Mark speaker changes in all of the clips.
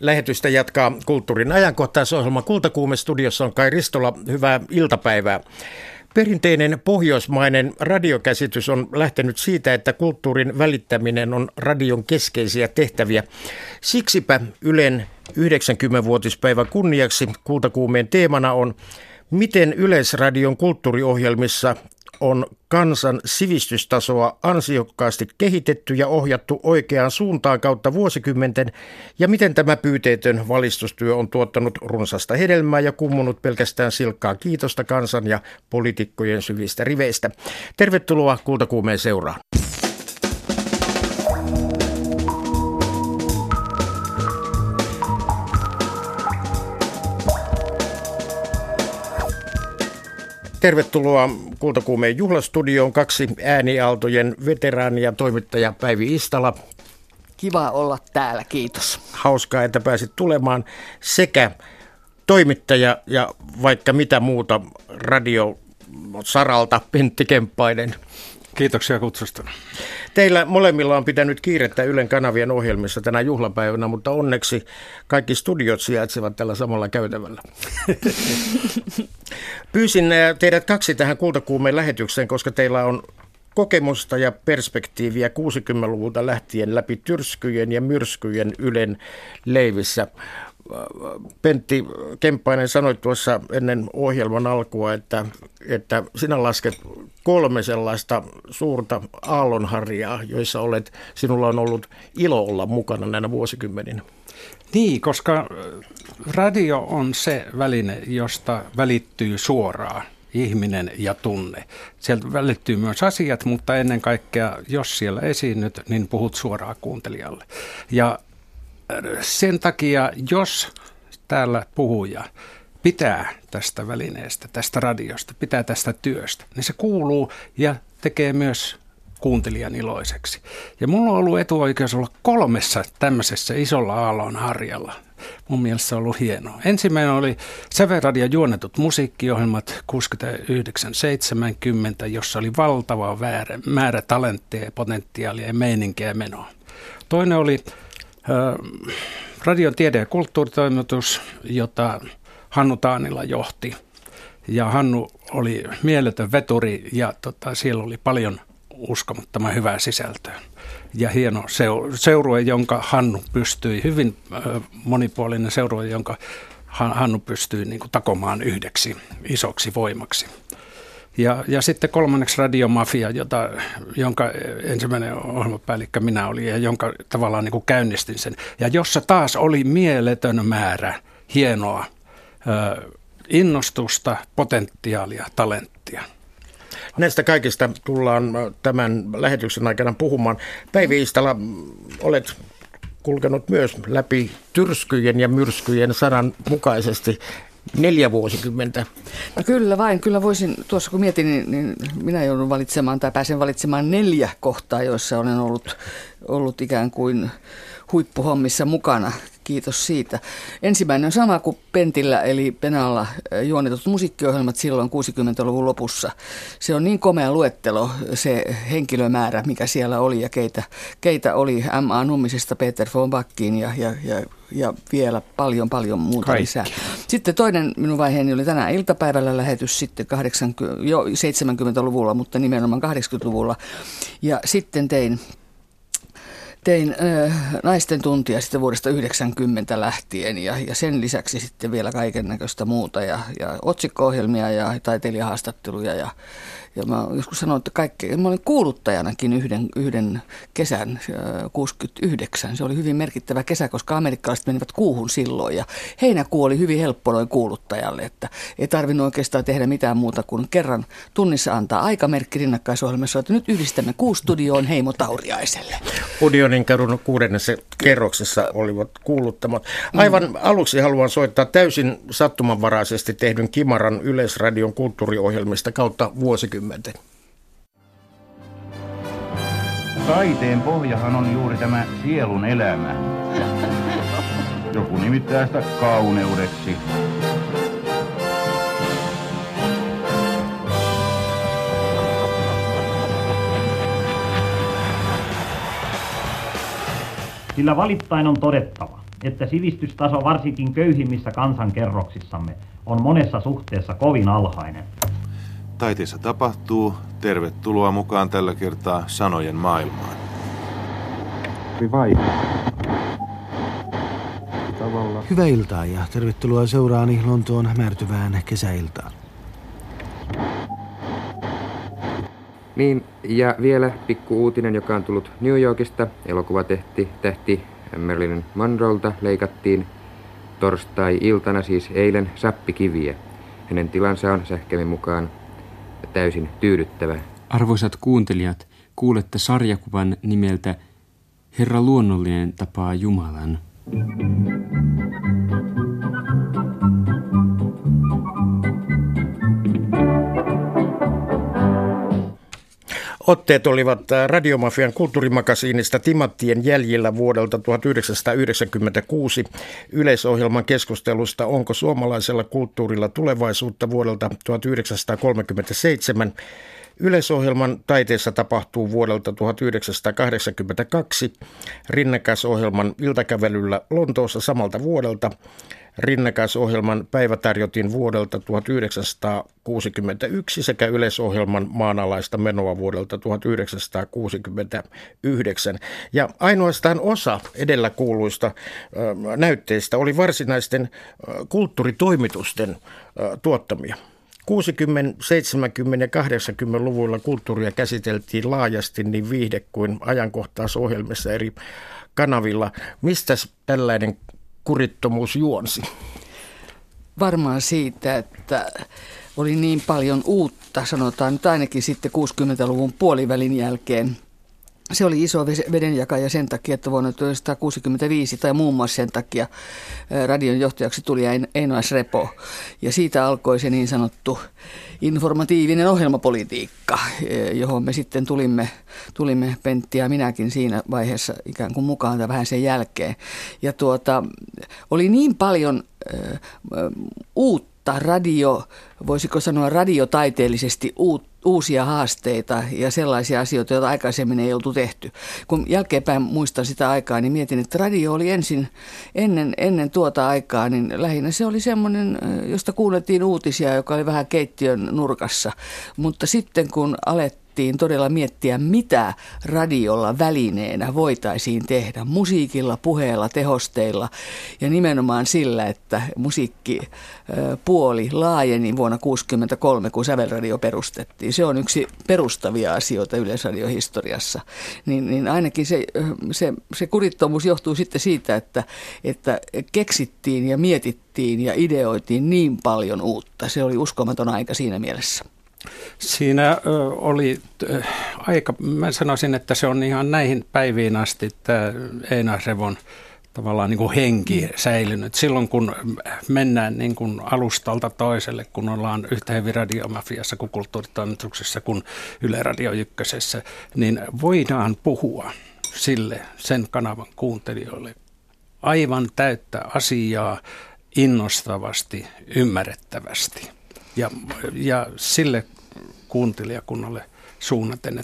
Speaker 1: Lähetystä jatkaa kulttuurin ajankohtaisohjelma Kultakuume studiossa on Kai Ristola. Hyvää iltapäivää. Perinteinen pohjoismainen radiokäsitys on lähtenyt siitä, että kulttuurin välittäminen on radion keskeisiä tehtäviä. Siksipä Ylen 90-vuotispäivän kunniaksi kultakuumeen teemana on Miten Yleisradion kulttuuriohjelmissa on kansan sivistystasoa ansiokkaasti kehitetty ja ohjattu oikeaan suuntaan kautta vuosikymmenten ja miten tämä pyyteetön valistustyö on tuottanut runsasta hedelmää ja kummunut pelkästään silkkaa kiitosta kansan ja poliitikkojen syvistä riveistä. Tervetuloa Kultakuumeen seuraan. Tervetuloa Kultakuumeen juhlastudioon. Kaksi ääniaaltojen veteraania, toimittaja Päivi Istala.
Speaker 2: Kiva olla täällä, kiitos.
Speaker 1: Hauskaa, että pääsit tulemaan. Sekä toimittaja ja vaikka mitä muuta radiosaralta Pentti Kemppainen.
Speaker 3: Kiitoksia kutsusta.
Speaker 1: Teillä molemmilla on pitänyt kiirettä Ylen kanavien ohjelmissa tänä juhlapäivänä, mutta onneksi kaikki studiot sijaitsevat tällä samalla käytävällä. Pyysin äh, teidät kaksi tähän kultakuumeen lähetykseen, koska teillä on kokemusta ja perspektiiviä 60-luvulta lähtien läpi tyrskyjen ja myrskyjen Ylen leivissä. Pentti Kemppainen sanoi tuossa ennen ohjelman alkua, että, että sinä lasket kolme sellaista suurta aallonharjaa, joissa olet, sinulla on ollut ilo olla mukana näinä vuosikymmeninä.
Speaker 3: Niin, koska radio on se väline, josta välittyy suoraan ihminen ja tunne. Sieltä välittyy myös asiat, mutta ennen kaikkea, jos siellä esiinnyt, niin puhut suoraan kuuntelijalle. Ja sen takia, jos täällä puhuja pitää tästä välineestä, tästä radiosta, pitää tästä työstä, niin se kuuluu ja tekee myös kuuntelijan iloiseksi. Ja mulla on ollut etuoikeus olla kolmessa tämmöisessä isolla aallon harjalla. Mun mielestä se on ollut hienoa. Ensimmäinen oli Säveradia juonetut musiikkiohjelmat 69-70, jossa oli valtava määrä, määrä talentteja, potentiaalia ja meininkiä ja menoa. Toinen oli radion tiede- ja kulttuuritoimitus, jota Hannu Taanila johti. Ja Hannu oli mieletön veturi ja tota, siellä oli paljon uskomattoman hyvää sisältöä. Ja hieno seurue, jonka Hannu pystyi, hyvin monipuolinen seurue, jonka Hannu pystyi niin kuin, takomaan yhdeksi isoksi voimaksi. Ja, ja sitten kolmanneksi Radiomafia, jota, jonka ensimmäinen ohjelmapäällikkö minä olin ja jonka tavallaan niin kuin käynnistin sen. Ja jossa taas oli mieletön määrä hienoa ö, innostusta, potentiaalia, talenttia.
Speaker 1: Näistä kaikista tullaan tämän lähetyksen aikana puhumaan. Päivi Istala, olet kulkenut myös läpi tyrskyjen ja myrskyjen sanan mukaisesti neljä vuosikymmentä.
Speaker 2: No kyllä vain, kyllä voisin, tuossa kun mietin, niin, niin minä joudun valitsemaan tai pääsen valitsemaan neljä kohtaa, joissa olen ollut, ollut ikään kuin huippuhommissa mukana Kiitos siitä. Ensimmäinen on sama kuin Pentillä, eli Penalla juonetut musiikkiohjelmat silloin 60-luvun lopussa. Se on niin komea luettelo, se henkilömäärä, mikä siellä oli ja keitä, keitä oli M.A. Nummisesta Peter von Backiin ja, ja, ja, ja vielä paljon paljon muuta Kaikki. lisää. Sitten toinen minun vaiheeni oli tänään iltapäivällä lähetys sitten 80, jo 70-luvulla, mutta nimenomaan 80-luvulla. Ja sitten tein tein äh, naisten tuntia sitten vuodesta 90 lähtien ja, ja sen lisäksi sitten vielä kaiken näköistä muuta ja, ja otsikko-ohjelmia ja taiteilijahaastatteluja ja, ja mä joskus sanoin, että kaikki, mä olin kuuluttajanakin yhden, yhden kesän, 69. Se oli hyvin merkittävä kesä, koska amerikkalaiset menivät kuuhun silloin. Ja heinäkuu oli hyvin helppo noin kuuluttajalle, että ei tarvinnut oikeastaan tehdä mitään muuta kuin kerran tunnissa antaa aikamerkki rinnakkaisohjelmassa, että nyt yhdistämme kuustudioon Heimo Tauriaiselle.
Speaker 1: Unionin kerron kuudennessa kerroksessa olivat kuuluttamat. Aivan mm. aluksi haluan soittaa täysin sattumanvaraisesti tehdyn Kimaran Yleisradion kulttuuriohjelmista kautta vuosikymmen vuosikymmenten.
Speaker 4: Taiteen pohjahan on juuri tämä sielun elämä. Joku nimittää sitä kauneudeksi.
Speaker 5: Sillä valittain on todettava. että sivistystaso varsinkin köyhimmissä kansankerroksissamme on monessa suhteessa kovin alhainen.
Speaker 6: Taiteessa tapahtuu. Tervetuloa mukaan tällä kertaa sanojen maailmaan.
Speaker 7: Hyvää iltaa ja tervetuloa seuraani Lontoon hämärtyvään kesäiltaan.
Speaker 8: Niin, ja vielä pikku uutinen, joka on tullut New Yorkista. Elokuvatehti tähti Marilyn Monroelta leikattiin torstai-iltana, siis eilen, sappikiviä. Hänen tilansa on sähkemin mukaan täysin tyydyttävä.
Speaker 9: Arvoisat kuuntelijat, kuulette sarjakuvan nimeltä Herra luonnollinen tapaa Jumalan.
Speaker 1: Otteet olivat äh, Radiomafian kulttuurimakasiinista Timattien jäljillä vuodelta 1996 yleisohjelman keskustelusta Onko suomalaisella kulttuurilla tulevaisuutta vuodelta 1937 Yleisohjelman taiteessa tapahtuu vuodelta 1982, rinnakaisohjelman iltakävelyllä Lontoossa samalta vuodelta rinnakkaisohjelman päivätarjotin vuodelta 1961 sekä yleisohjelman maanalaista menoa vuodelta 1969. Ja ainoastaan osa edellä kuuluista näytteistä oli varsinaisten kulttuuritoimitusten tuottamia. 60, 70 ja 80-luvuilla kulttuuria käsiteltiin laajasti niin viihde- kuin ajankohtaisohjelmissa eri kanavilla. Mistä tällainen kurittomuus juonsi?
Speaker 2: Varmaan siitä, että oli niin paljon uutta, sanotaan nyt ainakin sitten 60-luvun puolivälin jälkeen – se oli iso vedenjakaja sen takia, että vuonna 1965 tai muun muassa sen takia radion johtajaksi tuli Eino S. Repo. Ja siitä alkoi se niin sanottu informatiivinen ohjelmapolitiikka, johon me sitten tulimme, tulimme Pentti ja minäkin siinä vaiheessa ikään kuin mukaan tai vähän sen jälkeen. Ja tuota, oli niin paljon äh, uutta radio, voisiko sanoa radiotaiteellisesti uutta uusia haasteita ja sellaisia asioita, joita aikaisemmin ei oltu tehty. Kun jälkeenpäin muistan sitä aikaa, niin mietin, että radio oli ensin, ennen, ennen tuota aikaa, niin lähinnä se oli semmoinen, josta kuunneltiin uutisia, joka oli vähän keittiön nurkassa. Mutta sitten kun alettiin alettiin todella miettiä, mitä radiolla välineenä voitaisiin tehdä. Musiikilla, puheella, tehosteilla ja nimenomaan sillä, että musiikkipuoli laajeni vuonna 1963, kun Sävelradio perustettiin. Se on yksi perustavia asioita yleisradiohistoriassa. Niin, niin ainakin se, se, se kurittomuus johtuu sitten siitä, että, että keksittiin ja mietittiin ja ideoitiin niin paljon uutta. Se oli uskomaton aika siinä mielessä.
Speaker 3: Siinä oli aika, mä sanoisin, että se on ihan näihin päiviin asti tämä Einasrevon tavallaan niin kuin henki mm. säilynyt. Silloin kun mennään niin kuin alustalta toiselle, kun ollaan yhtä hyvin radiomafiassa kuin kulttuuritoimituksessa kuin Yle Radio Ykkösessä, niin voidaan puhua sille sen kanavan kuuntelijoille aivan täyttä asiaa innostavasti, ymmärrettävästi. Ja, ja sille kuuntelijakunnalle suunnaten.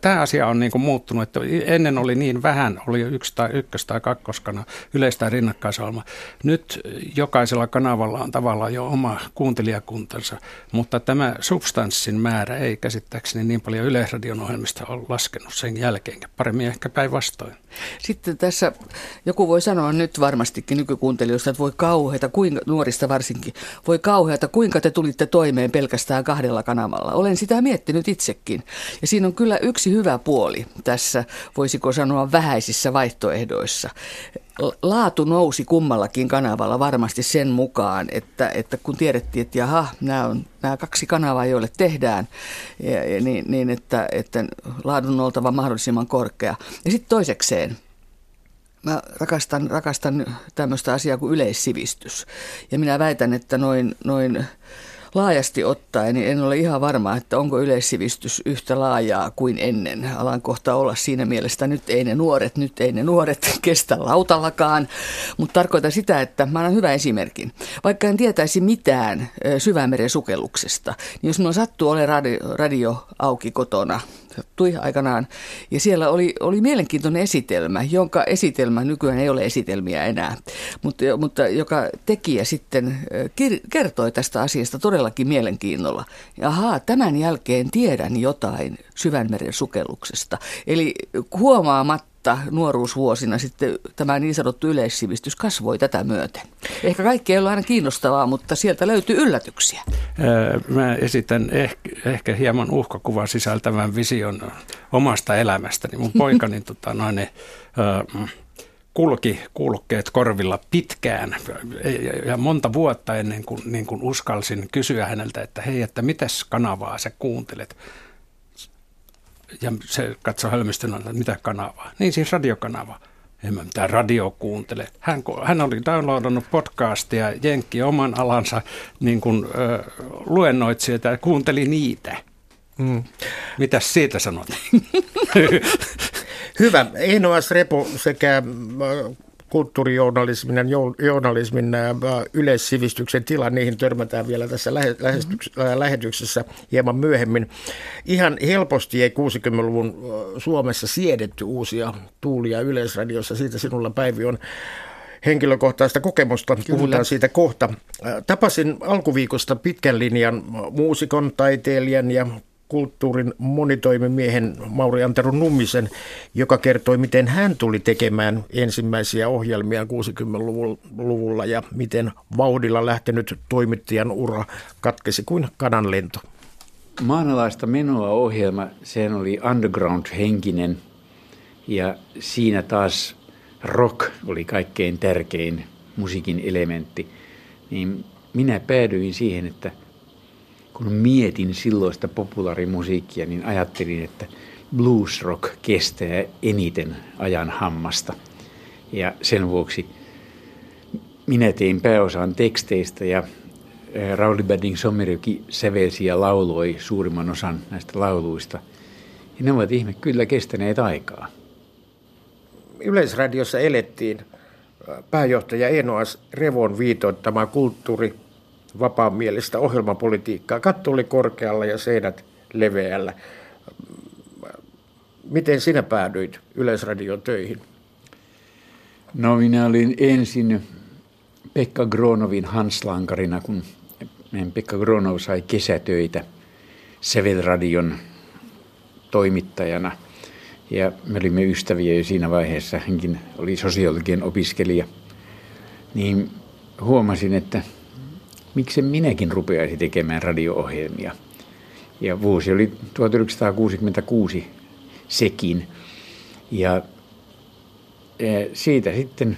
Speaker 3: Tämä asia on niin kuin muuttunut, että ennen oli niin vähän, oli yksi tai ykkös- tai kakkoskana yleistä rinnakkaisalma. Nyt jokaisella kanavalla on tavallaan jo oma kuuntelijakuntansa, mutta tämä substanssin määrä ei käsittääkseni niin paljon Yleisradion ohjelmista ole laskenut sen jälkeen, paremmin ehkä päinvastoin.
Speaker 2: Sitten tässä joku voi sanoa nyt varmastikin nykykuuntelijoista, että voi kauheata, kuinka, nuorista varsinkin, voi kauheata, kuinka te tulitte toimeen pelkästään kahdella kanavalla. Olen sitä miettinyt itsekin. Ja siinä on kyllä yksi hyvä puoli tässä, voisiko sanoa vähäisissä vaihtoehdoissa. Laatu nousi kummallakin kanavalla varmasti sen mukaan, että, että kun tiedettiin, että jaha, nämä on nämä kaksi kanavaa, joille tehdään, ja, ja niin, niin että, että laadun on oltava mahdollisimman korkea. Ja sitten toisekseen, mä rakastan, rakastan tämmöistä asiaa kuin yleissivistys. Ja minä väitän, että noin, noin laajasti ottaen, niin en ole ihan varma, että onko yleissivistys yhtä laajaa kuin ennen. Alan kohta olla siinä mielessä, nyt ei ne nuoret, nyt ei ne nuoret kestä lautallakaan. Mutta tarkoitan sitä, että mä annan hyvä esimerkin. Vaikka en tietäisi mitään syvämeren sukelluksesta, niin jos minulla sattuu olemaan radio, radio auki kotona sattui aikanaan. Ja siellä oli, oli mielenkiintoinen esitelmä, jonka esitelmä nykyään ei ole esitelmiä enää, mutta, mutta joka tekijä sitten kertoi tästä asiasta todellakin mielenkiinnolla. Ahaa, tämän jälkeen tiedän jotain syvänmeren sukelluksesta. Eli huomaamatta nuoruusvuosina sitten tämä niin sanottu yleissivistys kasvoi tätä myöten. Ehkä kaikki ei ole aina kiinnostavaa, mutta sieltä löytyy yllätyksiä.
Speaker 3: Mä esitän ehkä, ehkä hieman uhkakuvaa sisältävän vision omasta elämästäni. Mun poikani tota, noin, kulki kuulokkeet korvilla pitkään ja monta vuotta ennen kuin, niin kuin uskalsin kysyä häneltä, että hei, että mitäs kanavaa sä kuuntelet? ja se katsoi hölmistyneenä, että mitä kanavaa. Niin siis radiokanava. En mä mitään radio kuuntele. Hän, hän oli downloadannut podcastia Jenkki oman alansa niin kuin, ö, luennoitsijat ja kuunteli niitä. Mm. Mitäs siitä sanot?
Speaker 1: Hyvä. Einoas Repo sekä kulttuurijournalismin ja journalismin yleissivistyksen tila, niihin törmätään vielä tässä mm-hmm. lähetyksessä hieman myöhemmin. Ihan helposti ei 60-luvun Suomessa siedetty uusia tuulia yleisradiossa, siitä sinulla Päivi on henkilökohtaista kokemusta. Kyllä. Puhutaan siitä kohta. Tapasin alkuviikosta pitkän linjan muusikon, taiteilijan ja kulttuurin monitoimimiehen Mauri Antero Nummisen, joka kertoi, miten hän tuli tekemään ensimmäisiä ohjelmia 60-luvulla ja miten vauhdilla lähtenyt toimittajan ura katkesi kuin kananlento.
Speaker 10: Maanalaista menoa ohjelma, sen oli underground-henkinen ja siinä taas rock oli kaikkein tärkein musiikin elementti. Niin minä päädyin siihen, että – kun mietin silloista populaarimusiikkia, niin ajattelin, että blues rock kestää eniten ajan hammasta. Ja sen vuoksi minä tein pääosan teksteistä ja Rauli Badding Sommerjoki sävelsi ja lauloi suurimman osan näistä lauluista. Ja ne ovat ihme kyllä kestäneet aikaa.
Speaker 1: Yleisradiossa elettiin pääjohtaja Enoas Revon viitoittama kulttuuri vapaamielistä ohjelmapolitiikkaa. Katto oli korkealla ja seinät leveällä. Miten sinä päädyit Yleisradion töihin?
Speaker 10: No minä olin ensin Pekka Gronovin hanslankarina, kun Pekka Gronov sai kesätöitä Sevelradion toimittajana. Ja me olimme ystäviä jo siinä vaiheessa. Hänkin oli sosiologian opiskelija. Niin huomasin, että miksi minäkin rupeaisin tekemään radio-ohjelmia. Ja vuosi oli 1966 sekin. Ja e, siitä sitten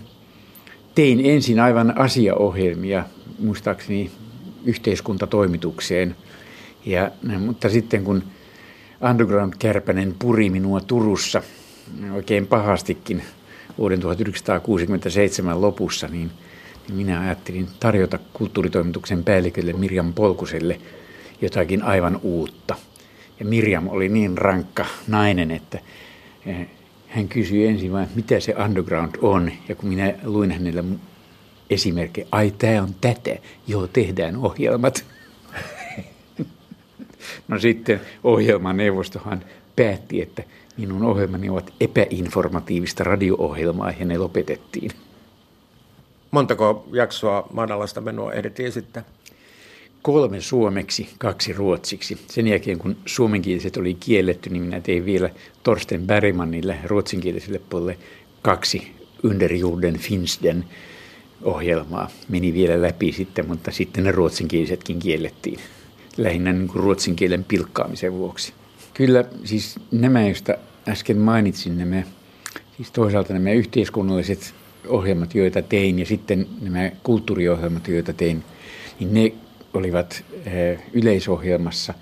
Speaker 10: tein ensin aivan asiaohjelmia, muistaakseni yhteiskuntatoimitukseen. Ja, mutta sitten kun Underground-kärpänen puri minua Turussa oikein pahastikin vuoden 1967 lopussa, niin minä ajattelin tarjota kulttuuritoimituksen päällikölle Mirjam Polkuselle jotakin aivan uutta. Ja Mirjam oli niin rankka nainen, että eh, hän kysyi ensin vain, mitä se underground on. Ja kun minä luin hänelle esimerkkejä, ai tämä on tätä, joo tehdään ohjelmat. No sitten ohjelmaneuvostohan päätti, että minun ohjelmani ovat epäinformatiivista radio-ohjelmaa ja ne lopetettiin.
Speaker 1: Montako jaksoa maanalaista menoa ehdittiin esittää?
Speaker 10: Kolme suomeksi, kaksi ruotsiksi. Sen jälkeen kun suomenkieliset oli kielletty, niin minä tein vielä Torsten Bergmanille ruotsinkieliselle puolelle kaksi Underjorden Finsden ohjelmaa. Meni vielä läpi sitten, mutta sitten ne ruotsinkielisetkin kiellettiin. Lähinnä niin kuin ruotsin kielen pilkkaamisen vuoksi. Kyllä siis nämä, joista äsken mainitsin, nämä, siis toisaalta nämä yhteiskunnalliset ohjelmat, joita tein, ja sitten nämä kulttuuriohjelmat, joita tein, niin ne olivat eh, yleisohjelmassa.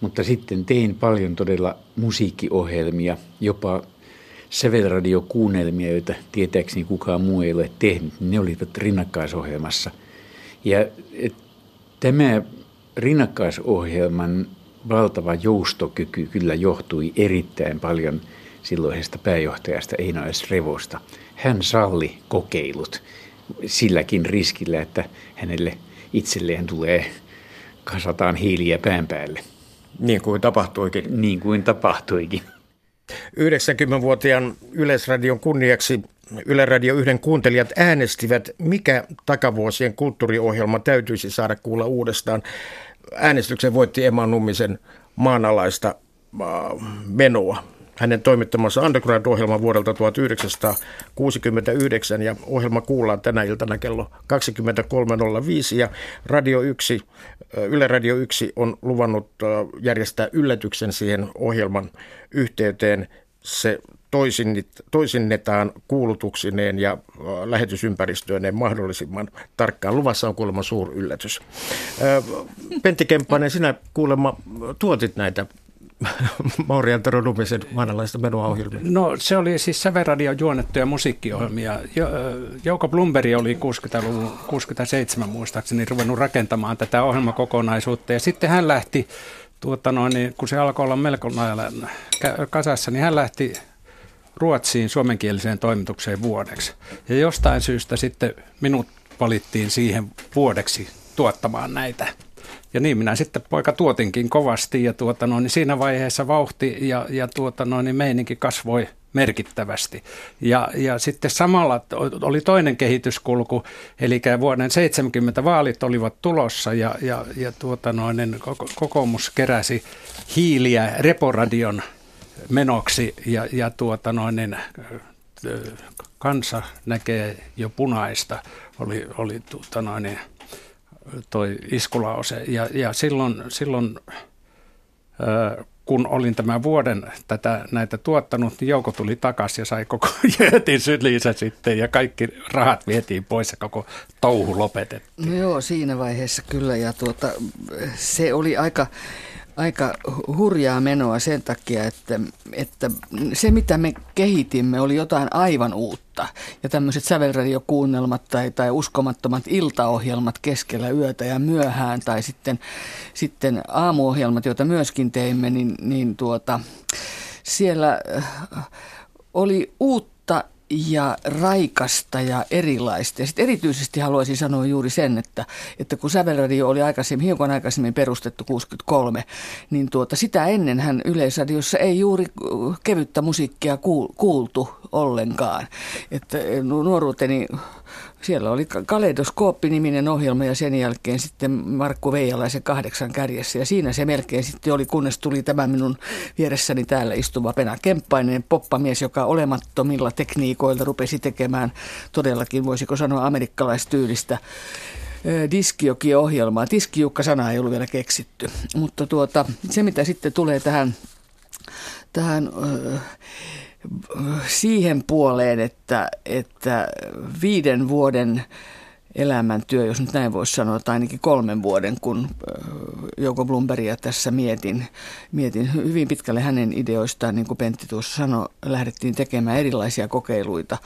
Speaker 10: Mutta sitten tein paljon todella musiikkiohjelmia, jopa sävelradiokuunnelmia, joita tietääkseni kukaan muu ei ole tehnyt. Ne olivat rinnakkaisohjelmassa. Ja tämä rinnakkaisohjelman valtava joustokyky kyllä johtui erittäin paljon silloisesta pääjohtajasta Eino S. Revosta. Hän salli kokeilut silläkin riskillä, että hänelle itselleen tulee kasataan hiiliä pään päälle.
Speaker 1: Niin kuin tapahtuikin.
Speaker 10: Niin kuin tapahtuikin.
Speaker 1: 90-vuotiaan Yleisradion kunniaksi Yle Radio yhden kuuntelijat äänestivät, mikä takavuosien kulttuuriohjelma täytyisi saada kuulla uudestaan. Äänestyksen voitti Emma Nummisen maanalaista menoa hänen toimittamansa Underground-ohjelma vuodelta 1969 ja ohjelma kuullaan tänä iltana kello 23.05 ja Radio 1, Yle Radio 1 on luvannut järjestää yllätyksen siihen ohjelman yhteyteen. Se toisinnetaan kuulutuksineen ja lähetysympäristöineen mahdollisimman tarkkaan. Luvassa on kuulemma yllätys. Pentti Kemppainen, sinä kuulemma tuotit näitä Mauri Antero Numisen maanalaista ohjelmia?
Speaker 3: No se oli siis Säveradion juonnettuja musiikkiohjelmia. Jouko Blumberi oli 60-luvun, 67 muistaakseni ruvennut rakentamaan tätä ohjelmakokonaisuutta ja sitten hän lähti, tuota noin, niin kun se alkoi olla melko lailla kasassa, niin hän lähti Ruotsiin suomenkieliseen toimitukseen vuodeksi. Ja jostain syystä sitten minut valittiin siihen vuodeksi tuottamaan näitä ja niin minä sitten poika tuotinkin kovasti ja tuota noin, niin siinä vaiheessa vauhti ja, ja tuota noin, niin meininki kasvoi merkittävästi. Ja, ja sitten samalla oli toinen kehityskulku, eli vuoden 70 vaalit olivat tulossa ja, ja, ja tuota noin, niin kokoomus keräsi hiiliä Reporadion menoksi ja, ja tuota noin, kansa näkee jo punaista, oli, oli tuota noin, toi iskulause. Ja, ja silloin, silloin kun olin tämän vuoden tätä, näitä tuottanut, niin Jouko tuli takaisin ja sai koko jöötin syliinsä sitten ja kaikki rahat vietiin pois ja koko touhu lopetettiin.
Speaker 2: No joo, siinä vaiheessa kyllä ja tuota, se oli aika aika hurjaa menoa sen takia, että, että se mitä me kehitimme oli jotain aivan uutta. Ja tämmöiset sävelradiokuunnelmat tai, tai uskomattomat iltaohjelmat keskellä yötä ja myöhään tai sitten, sitten aamuohjelmat, joita myöskin teimme, niin, niin tuota, siellä oli uutta ja raikasta ja erilaista. Ja sitten erityisesti haluaisin sanoa juuri sen, että, että kun Sävelradio oli aikaisemmin, hiukan aikaisemmin perustettu 63, niin tuota, sitä hän Yleisradiossa ei juuri kevyttä musiikkia kuultu ollenkaan. Että nuoruuteni siellä oli Kaleidoskooppi-niminen ohjelma ja sen jälkeen sitten Markku Veijalaisen kahdeksan kärjessä. Ja siinä se melkein sitten oli, kunnes tuli tämä minun vieressäni täällä istuva Pena Kemppainen, poppamies, joka olemattomilla tekniikoilla rupesi tekemään todellakin, voisiko sanoa, amerikkalaistyylistä diskioki-ohjelmaa. Diskiukka-sana ei ollut vielä keksitty. Mutta tuota, se, mitä sitten tulee tähän, tähän siihen puoleen, että, että viiden vuoden elämäntyö, jos nyt näin voisi sanoa, tai ainakin kolmen vuoden, kun Jouko Blumberia tässä mietin. Mietin hyvin pitkälle hänen ideoistaan, niin kuin Pentti tuossa sanoi, lähdettiin tekemään erilaisia kokeiluita.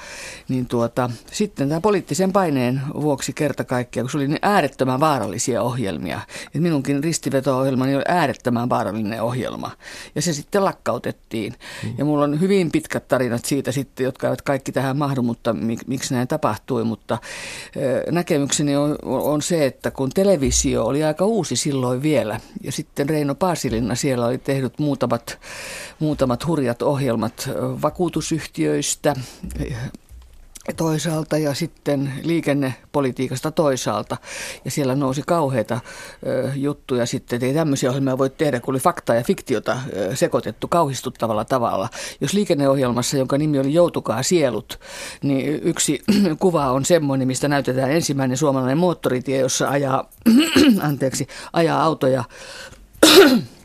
Speaker 2: Niin tuota, sitten tämä poliittisen paineen vuoksi kerta kaikkiaan, kun se oli niin äärettömän vaarallisia ohjelmia. Et minunkin ristiveto-ohjelmani oli äärettömän vaarallinen ohjelma. Ja se sitten lakkautettiin. Mm. Ja mulla on hyvin pitkät tarinat siitä sitten, jotka eivät kaikki tähän mahdu, mutta mik, miksi näin tapahtui. Mutta näkemykseni on, on se, että kun televisio oli aika uusi silloin vielä, ja sitten Reino Paasilinna siellä oli tehnyt muutamat, muutamat hurjat ohjelmat vakuutusyhtiöistä, toisaalta ja sitten liikennepolitiikasta toisaalta. Ja siellä nousi kauheita ö, juttuja sitten, että ei tämmöisiä ohjelmia voi tehdä, kun oli faktaa ja fiktiota ö, sekoitettu kauhistuttavalla tavalla. Jos liikenneohjelmassa, jonka nimi oli Joutukaa sielut, niin yksi kuva on semmoinen, mistä näytetään ensimmäinen suomalainen moottoritie, jossa ajaa, anteeksi, ajaa autoja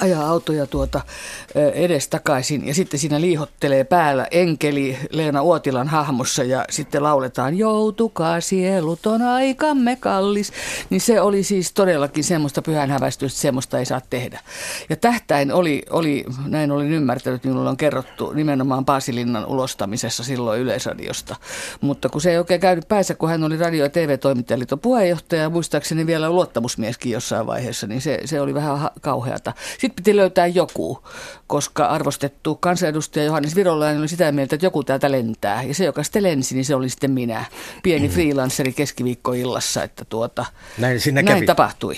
Speaker 2: ajaa autoja tuota edestakaisin ja sitten siinä liihottelee päällä enkeli Leena Uotilan hahmossa ja sitten lauletaan Joutukaa sieluton aikamme kallis. Niin se oli siis todellakin semmoista pyhän hävästystä, semmoista ei saa tehdä. Ja tähtäin oli, oli näin olin ymmärtänyt, minulla on kerrottu nimenomaan Paasilinnan ulostamisessa silloin Yleisradiosta. Mutta kun se ei oikein käynyt päässä, kun hän oli radio- ja TV-toimittajaliiton puheenjohtaja ja muistaakseni vielä luottamusmieskin jossain vaiheessa, niin se, se oli vähän kauheata. Sitten piti löytää joku, koska arvostettu kansanedustaja Johannes Virolainen oli sitä mieltä, että joku täältä lentää. Ja se, joka sitten lensi, niin se oli sitten minä, pieni mm. freelanceri keskiviikkoillassa, että tuota,
Speaker 1: näin, siinä
Speaker 2: näin
Speaker 1: kävi.
Speaker 2: tapahtui.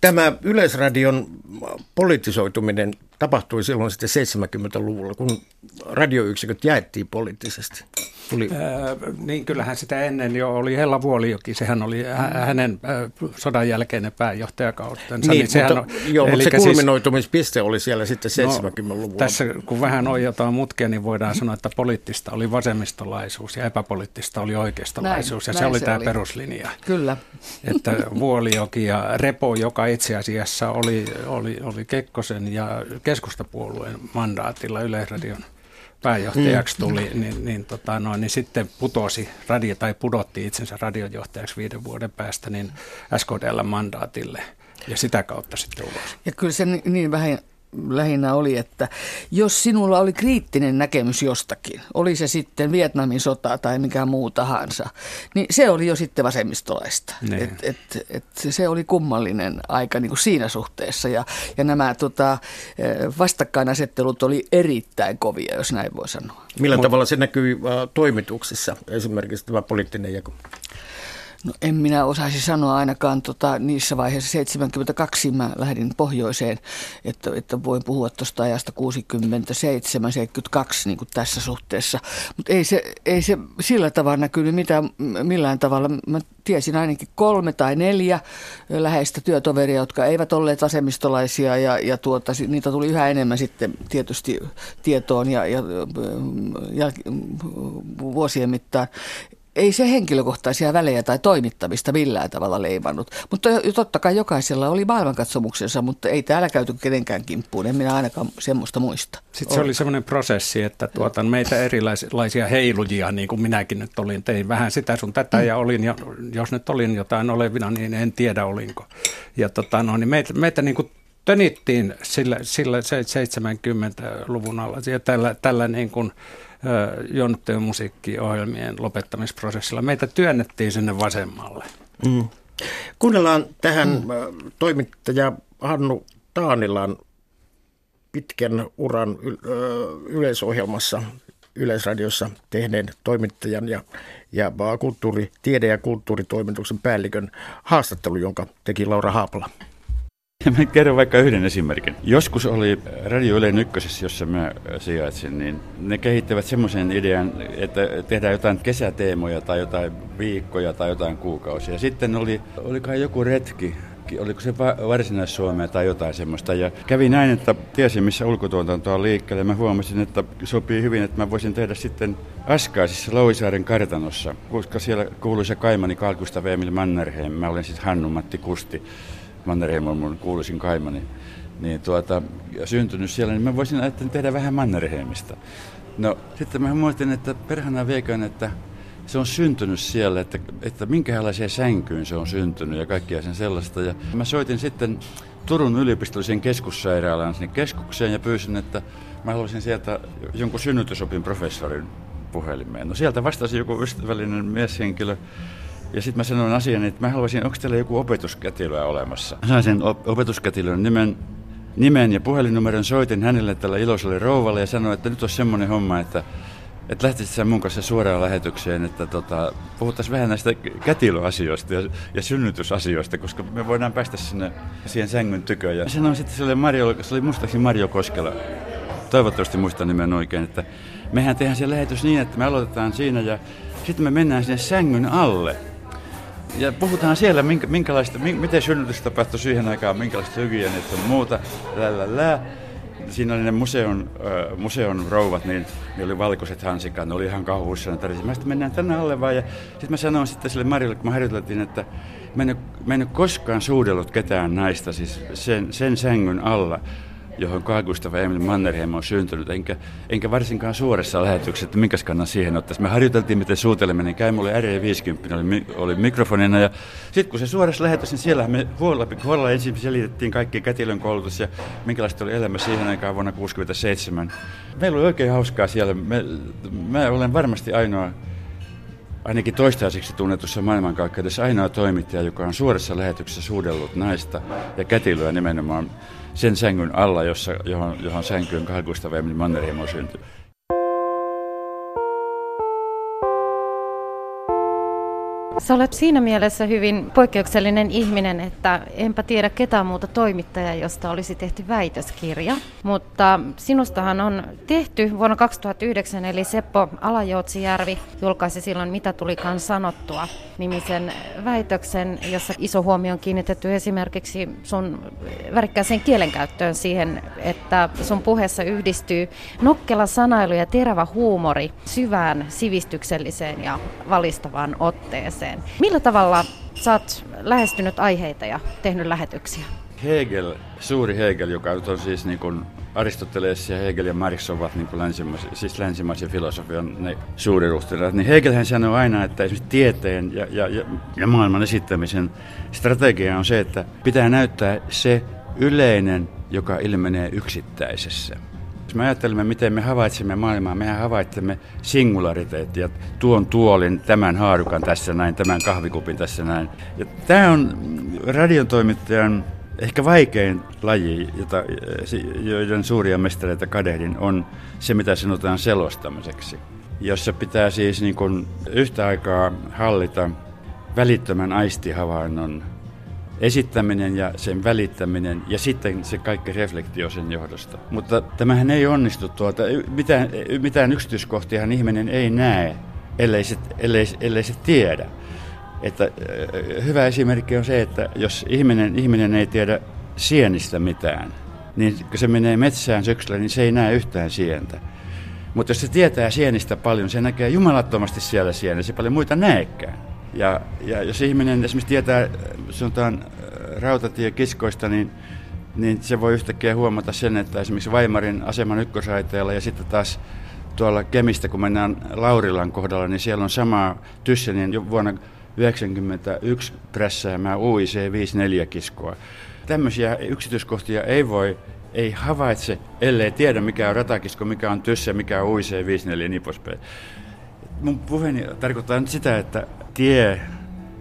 Speaker 1: Tämä Yleisradion politisoituminen tapahtui silloin sitten 70-luvulla, kun radioyksiköt jaettiin poliittisesti.
Speaker 3: Tuli. Äh, niin kyllähän sitä ennen jo oli Hella Vuolijoki, sehän oli hä- hänen äh, sodan jälkeinen pääjohtajakautta.
Speaker 1: Niin, niin mutta, on, joo, mutta se siis- kulminoitumispiste siis, oli siellä sitten 70-luvulla. No,
Speaker 3: tässä kun vähän oijataan mutkia, niin voidaan sanoa, että poliittista oli vasemmistolaisuus ja epäpoliittista oli oikeistolaisuus. Näin, ja se oli se tämä oli. peruslinja.
Speaker 2: Kyllä.
Speaker 3: Että Vuolijoki ja Repo, joka itse asiassa oli, oli, oli Kekkosen ja keskustapuolueen mandaatilla Yleisradion pääjohtajaksi mm. tuli, niin, niin, tota, no, niin sitten putosi radio, tai pudotti itsensä radiojohtajaksi viiden vuoden päästä niin SKDL mandaatille ja sitä kautta sitten ulos.
Speaker 2: Ja kyllä se niin vähän lähinnä oli, että jos sinulla oli kriittinen näkemys jostakin, oli se sitten Vietnamin sota tai mikä muu tahansa, niin se oli jo sitten vasemmistolaista. Niin. Et, et, et se oli kummallinen aika niin kuin siinä suhteessa ja, ja nämä tota, vastakkainasettelut oli erittäin kovia, jos näin voi sanoa.
Speaker 1: Millä Mut, tavalla se näkyy toimituksissa, esimerkiksi tämä poliittinen jako?
Speaker 2: No en minä osaisi sanoa ainakaan tota, niissä vaiheissa 72 mä lähdin pohjoiseen, että, että voin puhua tuosta ajasta 67-72 niin tässä suhteessa. Mutta ei se, ei se sillä tavalla näkynyt mitään, millään tavalla. Mä tiesin ainakin kolme tai neljä läheistä työtoveria, jotka eivät olleet vasemmistolaisia ja, ja tuota, niitä tuli yhä enemmän sitten tietysti tietoon ja, ja, ja vuosien mittaan ei se henkilökohtaisia välejä tai toimittamista millään tavalla leimannut. Mutta totta kai jokaisella oli maailmankatsomuksensa, mutta ei täällä käyty kenenkään kimppuun. En minä ainakaan semmoista muista.
Speaker 3: Sitten se oli semmoinen prosessi, että tuota, meitä erilaisia heilujia, niin kuin minäkin nyt olin, tein vähän sitä sun tätä mm. ja olin, ja jos nyt olin jotain olevina, niin en tiedä olinko. Ja tota, no, niin meitä, meitä niin kuin tönittiin sillä, sillä 70-luvun alla ja tällä, tällä niin kuin, Jontteen musiikkiohjelmien lopettamisprosessilla. Meitä työnnettiin sinne vasemmalle. Mm.
Speaker 1: Kuunnellaan tähän mm. toimittaja Hannu Taanilan pitkän uran yleisohjelmassa Yleisradiossa tehneen toimittajan ja, ja kulttuuri, tiede- ja kulttuuritoimituksen päällikön haastattelu, jonka teki Laura Haapala.
Speaker 11: Mä kerron vaikka yhden esimerkin. Joskus oli Radio Yle Ykkösessä, jossa mä sijaitsin, niin ne kehittävät semmoisen idean, että tehdään jotain kesäteemoja tai jotain viikkoja tai jotain kuukausia. Sitten oli, oli kai joku retki, oliko se varsinais-Suomea tai jotain semmoista. Ja kävi näin, että tiesin missä ulkotuotanto on liikkeelle. Mä huomasin, että sopii hyvin, että mä voisin tehdä sitten Askaisissa Louisaaren kartanossa, koska siellä kuuluisa kaimani Kalkusta Emil Mannerheim. Mä olen siis Hannu Matti Kusti. Mannerheim on mun kuuluisin kaimani, niin tuota, ja syntynyt siellä, niin mä voisin ajatella tehdä vähän Mannerheimista. No sitten mä muistin, että perhana vieköön, että se on syntynyt siellä, että, että minkälaiseen sänkyyn se on syntynyt ja kaikkia sen sellaista. Ja mä soitin sitten Turun yliopistollisen keskussairaalan sinne keskukseen ja pyysin, että mä haluaisin sieltä jonkun synnytysopin professorin puhelimeen. No sieltä vastasi joku ystävällinen mieshenkilö, ja sitten mä sanoin asian, että mä haluaisin, onko teillä joku opetuskätilöä olemassa. Mä sain sen op- opetuskätilön nimen, nimen ja puhelinnumeron, soitin hänelle tällä iloiselle rouvalle ja sanoin, että nyt on semmoinen homma, että että lähtisit sä mun kanssa suoraan lähetykseen, että tota, puhuttaisiin vähän näistä kätilöasioista ja, ja synnytysasioista, koska me voidaan päästä sinne siihen sängyn tyköön. Ja sanoin sitten sille Marjo, se oli muistaakseni Marjo Koskela, toivottavasti muistan nimen oikein, että mehän tehdään se lähetys niin, että me aloitetaan siinä ja sitten me mennään sinne sängyn alle ja puhutaan siellä, minkä, minkälaista, miten synnytys tapahtui siihen aikaan, minkälaista hygienit on muuta, lä, lä, lä. siinä oli ne museon, äh, museon rouvat, niin ne oli valkoiset hansikat, ne oli ihan kauhuissa. Ne Mä sitten mennään tänne alle vaan. Ja sitten mä sanoin sitten sille Marille, kun mä harjoiteltiin, että mä en, mä en ole koskaan suudellut ketään naista siis sen, sen sängyn alla johon Gustav Emil Mannerheim on syntynyt, enkä, enkä varsinkaan suorassa lähetyksessä, että minkä kannan siihen ottaisi. Me harjoiteltiin, miten suuteleminen käy. Mulla oli RE50, oli, oli mikrofonina ja sitten kun se suorassa lähetys, niin siellä me huolella, huolella ensin selitettiin kaikki kätilön koulutus ja minkälaista oli elämä siihen aikaan vuonna 1967. Meillä oli oikein hauskaa siellä. Me, mä olen varmasti ainoa ainakin toistaiseksi tunnetussa maailmankaikkeudessa ainoa toimittaja, joka on suorassa lähetyksessä suudellut naista ja kätilöä nimenomaan sen sängyn alla, jossa, johon, johon sänkyyn Carl Gustav Emil
Speaker 12: Sä olet siinä mielessä hyvin poikkeuksellinen ihminen, että enpä tiedä ketään muuta toimittajaa, josta olisi tehty väitöskirja. Mutta sinustahan on tehty vuonna 2009, eli Seppo Alajoutsijärvi julkaisi silloin Mitä tulikaan sanottua nimisen väitöksen, jossa iso huomio on kiinnitetty esimerkiksi sun värikkääseen kielenkäyttöön siihen, että sun puheessa yhdistyy nokkela sanailu ja terävä huumori syvään sivistykselliseen ja valistavaan otteeseen aiheeseen. Millä tavalla sä oot lähestynyt aiheita ja tehnyt lähetyksiä?
Speaker 11: Hegel, suuri Hegel, joka on siis niin kuin Aristoteles ja Hegel ja Marx ovat niin länsimaisen, siis länsimaisen filosofian ne suuriruhtilaat, niin Hegelhän sanoo aina, että esimerkiksi tieteen ja, ja, ja, ja maailman esittämisen strategia on se, että pitää näyttää se yleinen, joka ilmenee yksittäisessä. Jos me ajattelemme, miten me havaitsemme maailmaa, mehän havaitsemme singulariteettia, tuon tuolin, tämän haarukan tässä näin, tämän kahvikupin tässä näin. Ja tämä on radion toimittajan ehkä vaikein laji, jota, joiden suuria mestareita kadehdin, on se, mitä sanotaan selostamiseksi. Jossa pitää siis niin kuin yhtä aikaa hallita välittömän aistihavainnon esittäminen ja sen välittäminen ja sitten se kaikki reflektio sen johdosta. Mutta tämähän ei onnistu tuota, mitään, mitään yksityiskohtiahan ihminen ei näe, ellei se, ellei, ellei se tiedä. Että, hyvä esimerkki on se, että jos ihminen, ihminen ei tiedä sienistä mitään, niin kun se menee metsään syksyllä, niin se ei näe yhtään sientä. Mutta jos se tietää sienistä paljon, se näkee jumalattomasti siellä sienessä, se paljon muita näekään. Ja, ja jos ihminen esimerkiksi tietää sanotaan äh, rautatiekiskoista, niin, niin se voi yhtäkkiä huomata sen, että esimerkiksi Vaimarin aseman ykkösaiteella ja sitten taas tuolla Kemistä, kun mennään Laurilan kohdalla, niin siellä on sama Tyssenin jo vuonna 1991 prässäämää UIC 54 kiskoa. Tämmöisiä yksityiskohtia ei voi, ei havaitse, ellei tiedä mikä on ratakisko, mikä on Tysse, mikä on UIC 54 ja niin poispäin. Mun puheeni tarkoittaa nyt sitä, että tie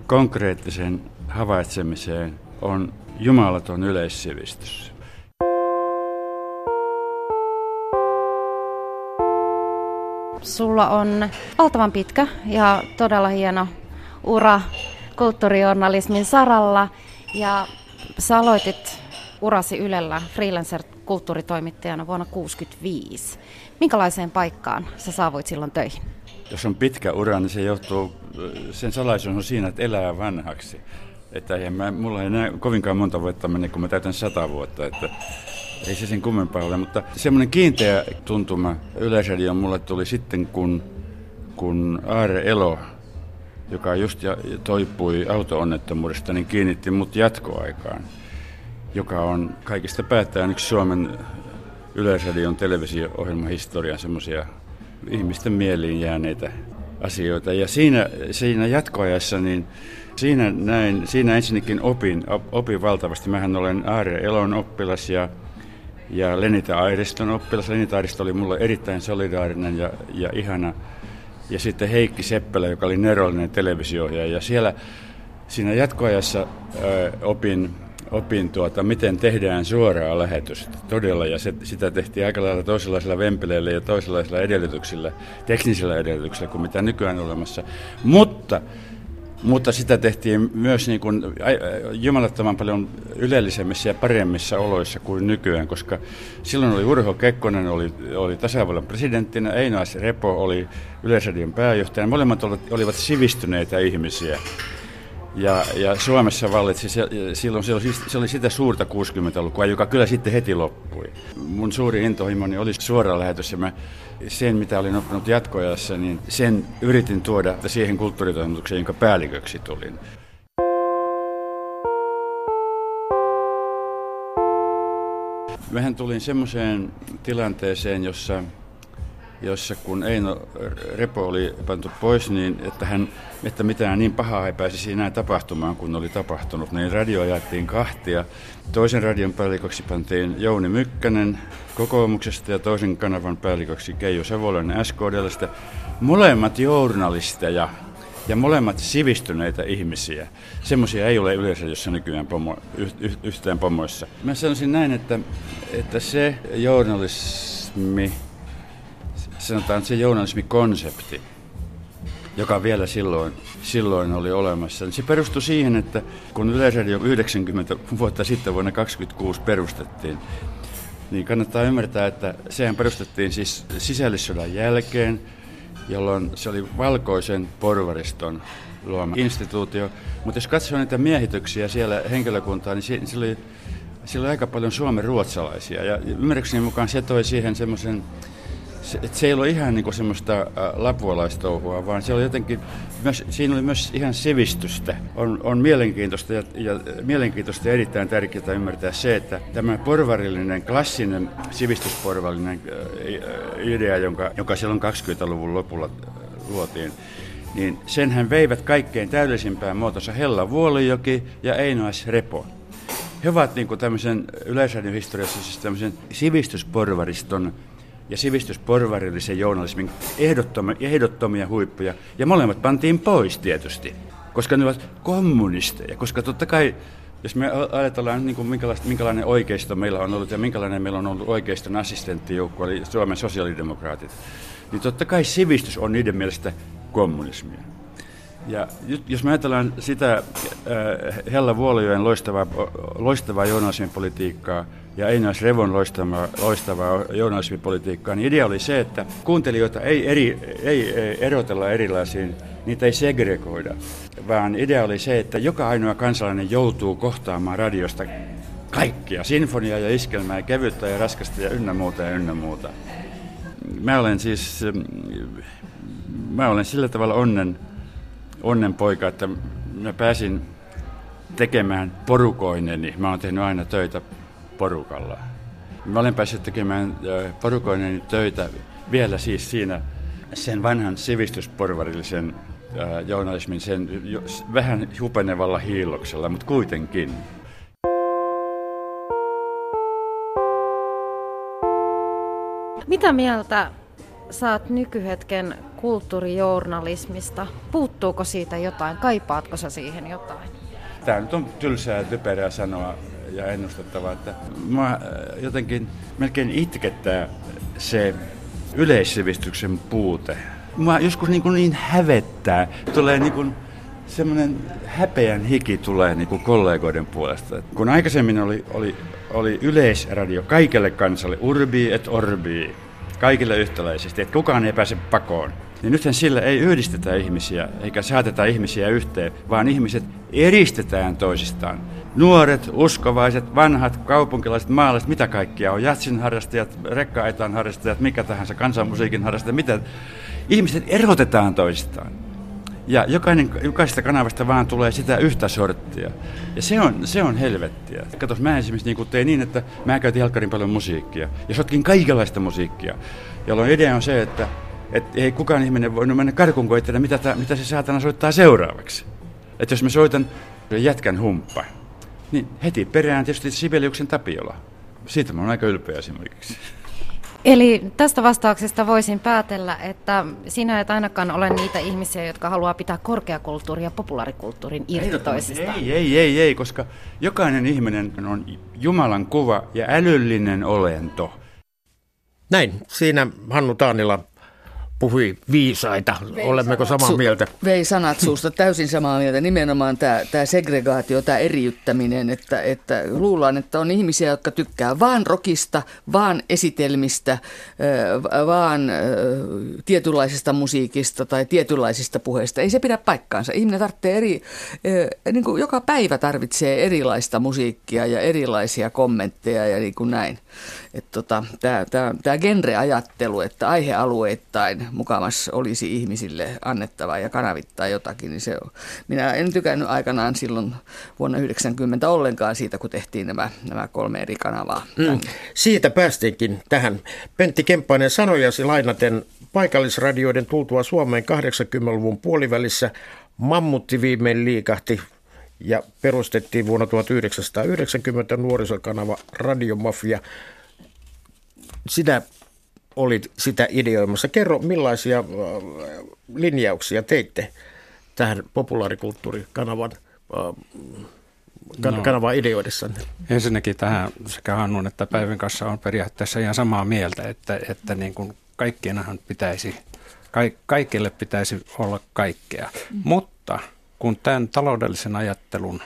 Speaker 11: konkreettisen havaitsemiseen on jumalaton yleissivistys.
Speaker 12: Sulla on valtavan pitkä ja todella hieno ura kulttuurijournalismin saralla ja sä aloitit urasi Ylellä freelancer-kulttuuritoimittajana vuonna 1965. Minkälaiseen paikkaan sä saavuit silloin töihin?
Speaker 11: Jos on pitkä ura, niin se johtuu, sen salaisuus on siinä, että elää vanhaksi. Että eihän mä, mulla ei näe kovinkaan monta vuotta mene, kun mä täytän sata vuotta, että ei se sen kummempaa ole. Mutta semmoinen kiinteä tuntuma Yleisradion mulle tuli sitten, kun, kun Aare Elo, joka just toipui auto-onnettomuudesta, niin kiinnitti mut jatkoaikaan, joka on kaikista päättäen yksi Suomen Yleisradion televisio-ohjelmahistorian semmoisia ihmisten mieliin jääneitä asioita. Ja siinä, siinä jatkoajassa, niin siinä, näin, siinä ensinnäkin opin, opin valtavasti. Mähän olen Aare Elon oppilas ja, ja Lenita Airiston oppilas. Lenita Airisto oli mulle erittäin solidaarinen ja, ja ihana. Ja sitten Heikki Seppälä, joka oli nerollinen televisio Ja siellä siinä jatkoajassa ää, opin opin, tuota, miten tehdään suoraa lähetystä. Todella, ja se, sitä tehtiin aika lailla toisenlaisilla vempeleillä ja toisenlaisilla edellytyksillä, teknisillä edellytyksillä kuin mitä nykyään on olemassa. Mutta, mutta sitä tehtiin myös niin kuin, jumalattoman paljon ylellisemmissä ja paremmissa oloissa kuin nykyään, koska silloin oli Urho Kekkonen, oli, oli tasavallan presidenttinä, Einoas Repo oli Yleisradion pääjohtaja, molemmat olivat sivistyneitä ihmisiä Ja, ja Suomessa vallitsi, se, silloin se oli, se oli sitä suurta 60-lukua, joka kyllä sitten heti loppui. Mun suuri intohimoni oli suora lähetys ja mä sen, mitä olin oppinut jatkoajassa, niin sen yritin tuoda siihen kulttuuritoimitukseen, jonka päälliköksi tulin. Mehän tulin semmoiseen tilanteeseen, jossa jossa kun Eino Repo oli pantu pois, niin että, hän, että mitään niin pahaa ei pääsisi enää tapahtumaan kuin oli tapahtunut, niin radio jaettiin kahtia. Toisen radion päälliköksi pantiin Jouni Mykkänen kokoomuksesta ja toisen kanavan päälliköksi Keijo Savolainen SKDLstä. Molemmat journalisteja ja molemmat sivistyneitä ihmisiä. Semmoisia ei ole yleensä, jossa nykyään pomo, yhtään pomoissa. Mä sanoisin näin, että, että se journalismi, sanotaan se journalismikonsepti, joka vielä silloin, silloin oli olemassa, niin se perustui siihen, että kun Yleisradio 90 vuotta sitten vuonna 1926 perustettiin, niin kannattaa ymmärtää, että sehän perustettiin siis sisällissodan jälkeen, jolloin se oli valkoisen porvariston luoma instituutio. Mutta jos katsoo niitä miehityksiä siellä henkilökuntaa, niin siellä oli, siellä oli aika paljon suomen ruotsalaisia. Ja ymmärrykseni mukaan se toi siihen semmoisen se, että se ei ollut ihan niin kuin semmoista lapualaistouhua, vaan se oli jotenkin, myös, siinä oli myös ihan sivistystä. On, on mielenkiintoista ja, ja mielenkiintoista ja erittäin tärkeää ymmärtää se, että tämä porvarillinen, klassinen sivistysporvallinen idea, jonka, joka silloin 20-luvun lopulla luotiin, niin senhän veivät kaikkein täydellisimpään muotonsa Hella Vuolijoki ja Eino S. Repo. He ovat niin kuin tämmöisen yleisradiohistoriassa siis tämmöisen sivistysporvariston ja sivistysporvarillisen journalismin ehdottomia, ehdottomia huippuja. Ja molemmat pantiin pois tietysti, koska ne ovat kommunisteja. Koska totta kai, jos me ajatellaan, niin kuin minkälainen oikeisto meillä on ollut ja minkälainen meillä on ollut oikeiston assistenttijoukko, eli Suomen sosiaalidemokraatit, niin totta kai sivistys on niiden mielestä kommunismia. Ja jos me ajatellaan sitä äh, Hella Vuolijoen loistavaa, loistavaa journalismin politiikkaa, ja Einas Revon loistavaa, loistavaa journalismipolitiikkaa, niin idea oli se, että kuuntelijoita ei, eri, ei erotella erilaisiin, niitä ei segregoida, vaan idea oli se, että joka ainoa kansalainen joutuu kohtaamaan radiosta kaikkia, sinfonia ja iskelmää, ja kevyttä ja raskasta ja ynnä muuta ja ynnä muuta. Mä olen siis, mä olen sillä tavalla onnen, onnen poika, että mä pääsin tekemään porukoineni. Mä oon tehnyt aina töitä porukalla. Mä olen päässyt tekemään porukoinen töitä vielä siis siinä sen vanhan sivistysporvarillisen journalismin sen vähän hupenevalla hiilloksella, mutta kuitenkin.
Speaker 12: Mitä mieltä saat nykyhetken kulttuurijournalismista? Puuttuuko siitä jotain? Kaipaatko sä siihen jotain?
Speaker 11: Tämä nyt on tylsää ja typerää sanoa ja ennustettavaa, että mä äh, jotenkin melkein itkettää se yleissivistyksen puute. Mä joskus niin, kuin niin hävettää, tulee niin kuin semmoinen häpeän hiki tulee niin kuin kollegoiden puolesta. Kun aikaisemmin oli, oli, oli yleisradio kaikille kansalle, urbi et orbi, kaikille yhtäläisesti, että kukaan ei pääse pakoon. Niin nythän sillä ei yhdistetä ihmisiä eikä saateta ihmisiä yhteen, vaan ihmiset eristetään toisistaan. Nuoret, uskovaiset, vanhat, kaupunkilaiset, maalaiset, mitä kaikkia on, jatsin harrastajat, rekka harrastajat, mikä tahansa, kansanmusiikin harrastajat, mitä. Ihmiset erotetaan toisistaan. Ja jokainen, jokaisesta kanavasta vaan tulee sitä yhtä sorttia. Ja se on, se on helvettiä. Katos, mä esimerkiksi niin tein niin, että mä käytin helkkarin paljon musiikkia. Ja sotkin kaikenlaista musiikkia. Jolloin idea on se, että et ei kukaan ihminen voinut mennä karkuun koittele, mitä, ta, mitä se saatana soittaa seuraavaksi. Että jos mä soitan jätkän humppa, niin heti perään tietysti Sibeliuksen Tapiola. Siitä mä oon aika ylpeä esimerkiksi.
Speaker 12: Eli tästä vastauksesta voisin päätellä, että sinä et ainakaan ole niitä ihmisiä, jotka haluaa pitää korkeakulttuurin ja populaarikulttuurin irti toisistaan.
Speaker 11: Ei, ei, ei, ei, koska jokainen ihminen on Jumalan kuva ja älyllinen olento.
Speaker 1: Näin, siinä Hannu Taanila puhui viisaita. Vei Olemmeko samaa mieltä?
Speaker 2: Vei sanat suusta täysin samaa mieltä. Nimenomaan tämä, tämä segregaatio, tämä eriyttäminen, että, että luullaan, että on ihmisiä, jotka tykkää vaan rokista, vaan esitelmistä, vaan tietynlaisesta musiikista tai tietynlaisista puheista. Ei se pidä paikkaansa. Ihminen tarvitsee eri, niin kuin joka päivä tarvitsee erilaista musiikkia ja erilaisia kommentteja ja niin kuin näin. Tota, tämä genreajattelu, että aihealueittain mukamassa olisi ihmisille annettavaa ja kanavittaa jotakin, niin se on. Minä en tykännyt aikanaan silloin vuonna 1990 ollenkaan siitä, kun tehtiin nämä, nämä kolme eri kanavaa. Mm.
Speaker 1: Siitä päästiinkin tähän. Pentti Kemppainen sanojasi lainaten paikallisradioiden tultua Suomeen 80-luvun puolivälissä mammutti viimein liikahti ja perustettiin vuonna 1990 nuorisokanava Radiomafia. Sinä olit sitä ideoimassa. Kerro, millaisia äh, linjauksia teitte tähän populaarikulttuurikanavan äh, kan- no. kanavaa ideoidessanne?
Speaker 3: Ensinnäkin tähän sekä Hannun että Päivän kanssa on periaatteessa ihan samaa mieltä, että, että niin kuin kaikkienhan pitäisi, ka- kaikille pitäisi olla kaikkea. Mm. Mutta kun tämän taloudellisen ajattelun,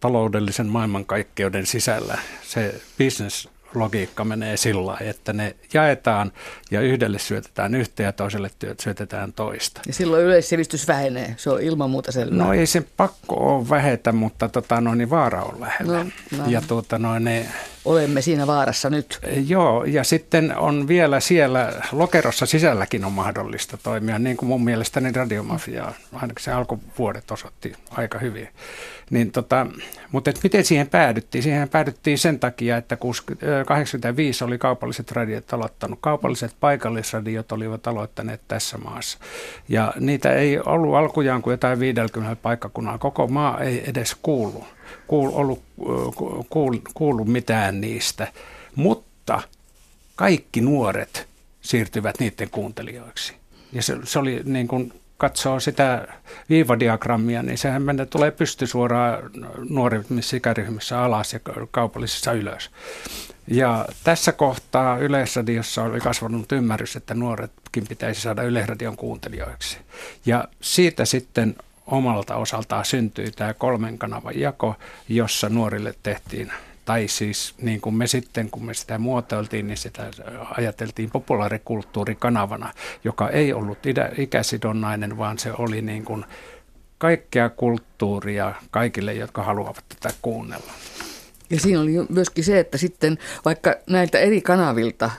Speaker 3: taloudellisen maailmankaikkeuden sisällä se business logiikka menee sillä että ne jaetaan ja yhdelle syötetään yhtä ja toiselle syötetään toista.
Speaker 2: Ja silloin yleissivistys vähenee, se on ilman muuta selvää.
Speaker 3: No ei se pakko ole vähetä, mutta tota, no, niin vaara on lähellä. No, ja tuota, no, ne,
Speaker 2: Olemme siinä vaarassa nyt.
Speaker 3: Joo, ja sitten on vielä siellä lokerossa sisälläkin on mahdollista toimia, niin kuin mun mielestäni radiomafia, ainakin se alkuvuodet osoitti aika hyvin. Niin tota, mutta et miten siihen päädyttiin? Siihen päädyttiin sen takia, että 85 oli kaupalliset radiot aloittanut. Kaupalliset paikallisradiot olivat aloittaneet tässä maassa. Ja niitä ei ollut alkujaan kuin jotain 50 paikkakunnan. Koko maa ei edes kuulu, kuulu, ollut kuul, kuulu mitään niistä. Mutta kaikki nuoret siirtyvät niiden kuuntelijoiksi. Ja se, se oli niin kuin katsoo sitä viivadiagrammia, niin sehän menee, tulee pysty suoraan nuorimmissa ikäryhmissä alas ja kaupallisissa ylös. Ja tässä kohtaa Yleisradiossa oli kasvanut ymmärrys, että nuoretkin pitäisi saada Yleisradion kuuntelijoiksi. Ja siitä sitten omalta osaltaan syntyi tämä kolmen kanavan jako, jossa nuorille tehtiin tai siis niin kuin me sitten, kun me sitä muotoiltiin, niin sitä ajateltiin populaarikulttuurikanavana, joka ei ollut ikäsidonnainen, vaan se oli niin kuin kaikkea kulttuuria kaikille, jotka haluavat tätä kuunnella.
Speaker 2: Ja siinä oli myöskin se, että sitten vaikka näiltä eri kanavilta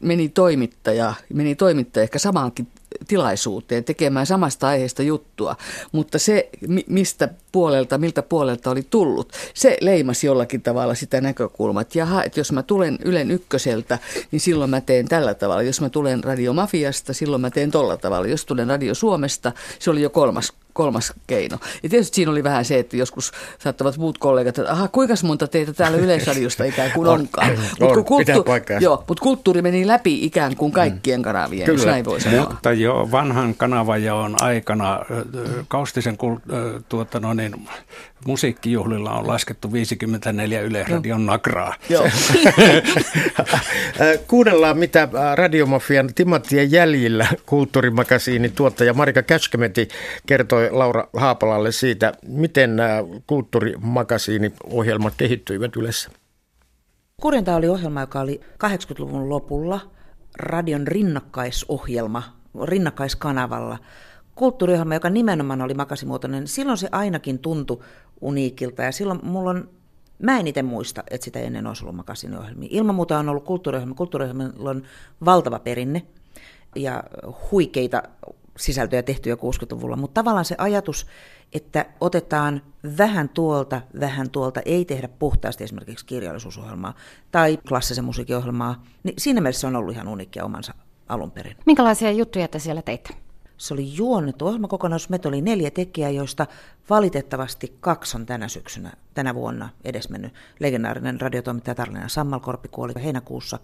Speaker 2: meni toimittaja, meni toimittaja ehkä samaankin tilaisuuteen tekemään samasta aiheesta juttua, mutta se, mistä puolelta, miltä puolelta oli tullut, se leimasi jollakin tavalla sitä näkökulmaa, että jaha, että jos mä tulen Ylen ykköseltä, niin silloin mä teen tällä tavalla. Jos mä tulen Radiomafiasta, silloin mä teen tolla tavalla. Jos tulen Radio Suomesta, se oli jo kolmas kolmas keino. Ja tietysti siinä oli vähän se, että joskus saattavat muut kollegat, että aha, kuinka monta teitä täällä Yleisradiosta ikään kuin on, onkaan.
Speaker 1: Mutta kulttu- joo,
Speaker 2: mut kulttuuri meni läpi ikään kuin kaikkien kanavien, Kyllä. jos näin voi sanoa.
Speaker 3: Mutta jo vanhan kanavajaon aikana Kaustisen tuota, no niin, musiikkijuhlilla on laskettu 54 Yleisradion no. nakraa. Joo.
Speaker 1: Kuunnellaan, mitä Radiomafian Timanttien jäljillä kulttuurimakasiinin tuottaja Marika Käskemetti kertoi Laura Haapalalle siitä, miten nämä kulttuurimakasiiniohjelmat kehittyivät yleensä.
Speaker 13: Kurjenta oli ohjelma, joka oli 80-luvun lopulla radion rinnakkaisohjelma rinnakkaiskanavalla. Kulttuuriohjelma, joka nimenomaan oli makasimuotoinen, silloin se ainakin tuntui uniikilta ja silloin mulla on Mä en itse muista, että sitä ennen olisi ollut makasiniohjelmia. Ilman muuta on ollut kulttuuriohjelma. Kulttuuriohjelmilla on valtava perinne ja huikeita sisältöjä tehty jo 60-luvulla, mutta tavallaan se ajatus, että otetaan vähän tuolta, vähän tuolta, ei tehdä puhtaasti esimerkiksi kirjallisuusohjelmaa tai klassisen musiikinohjelmaa, niin siinä mielessä on ollut ihan uniikkia omansa alun perin.
Speaker 12: Minkälaisia juttuja te siellä teitte?
Speaker 13: Se oli juonnettu ohjelmakokonaisuus. Meitä oli neljä tekijää, joista valitettavasti kaksi on tänä syksynä, tänä vuonna edesmennyt. Legendaarinen radiotoimittaja Tarlina Sammalkorpi kuoli heinäkuussa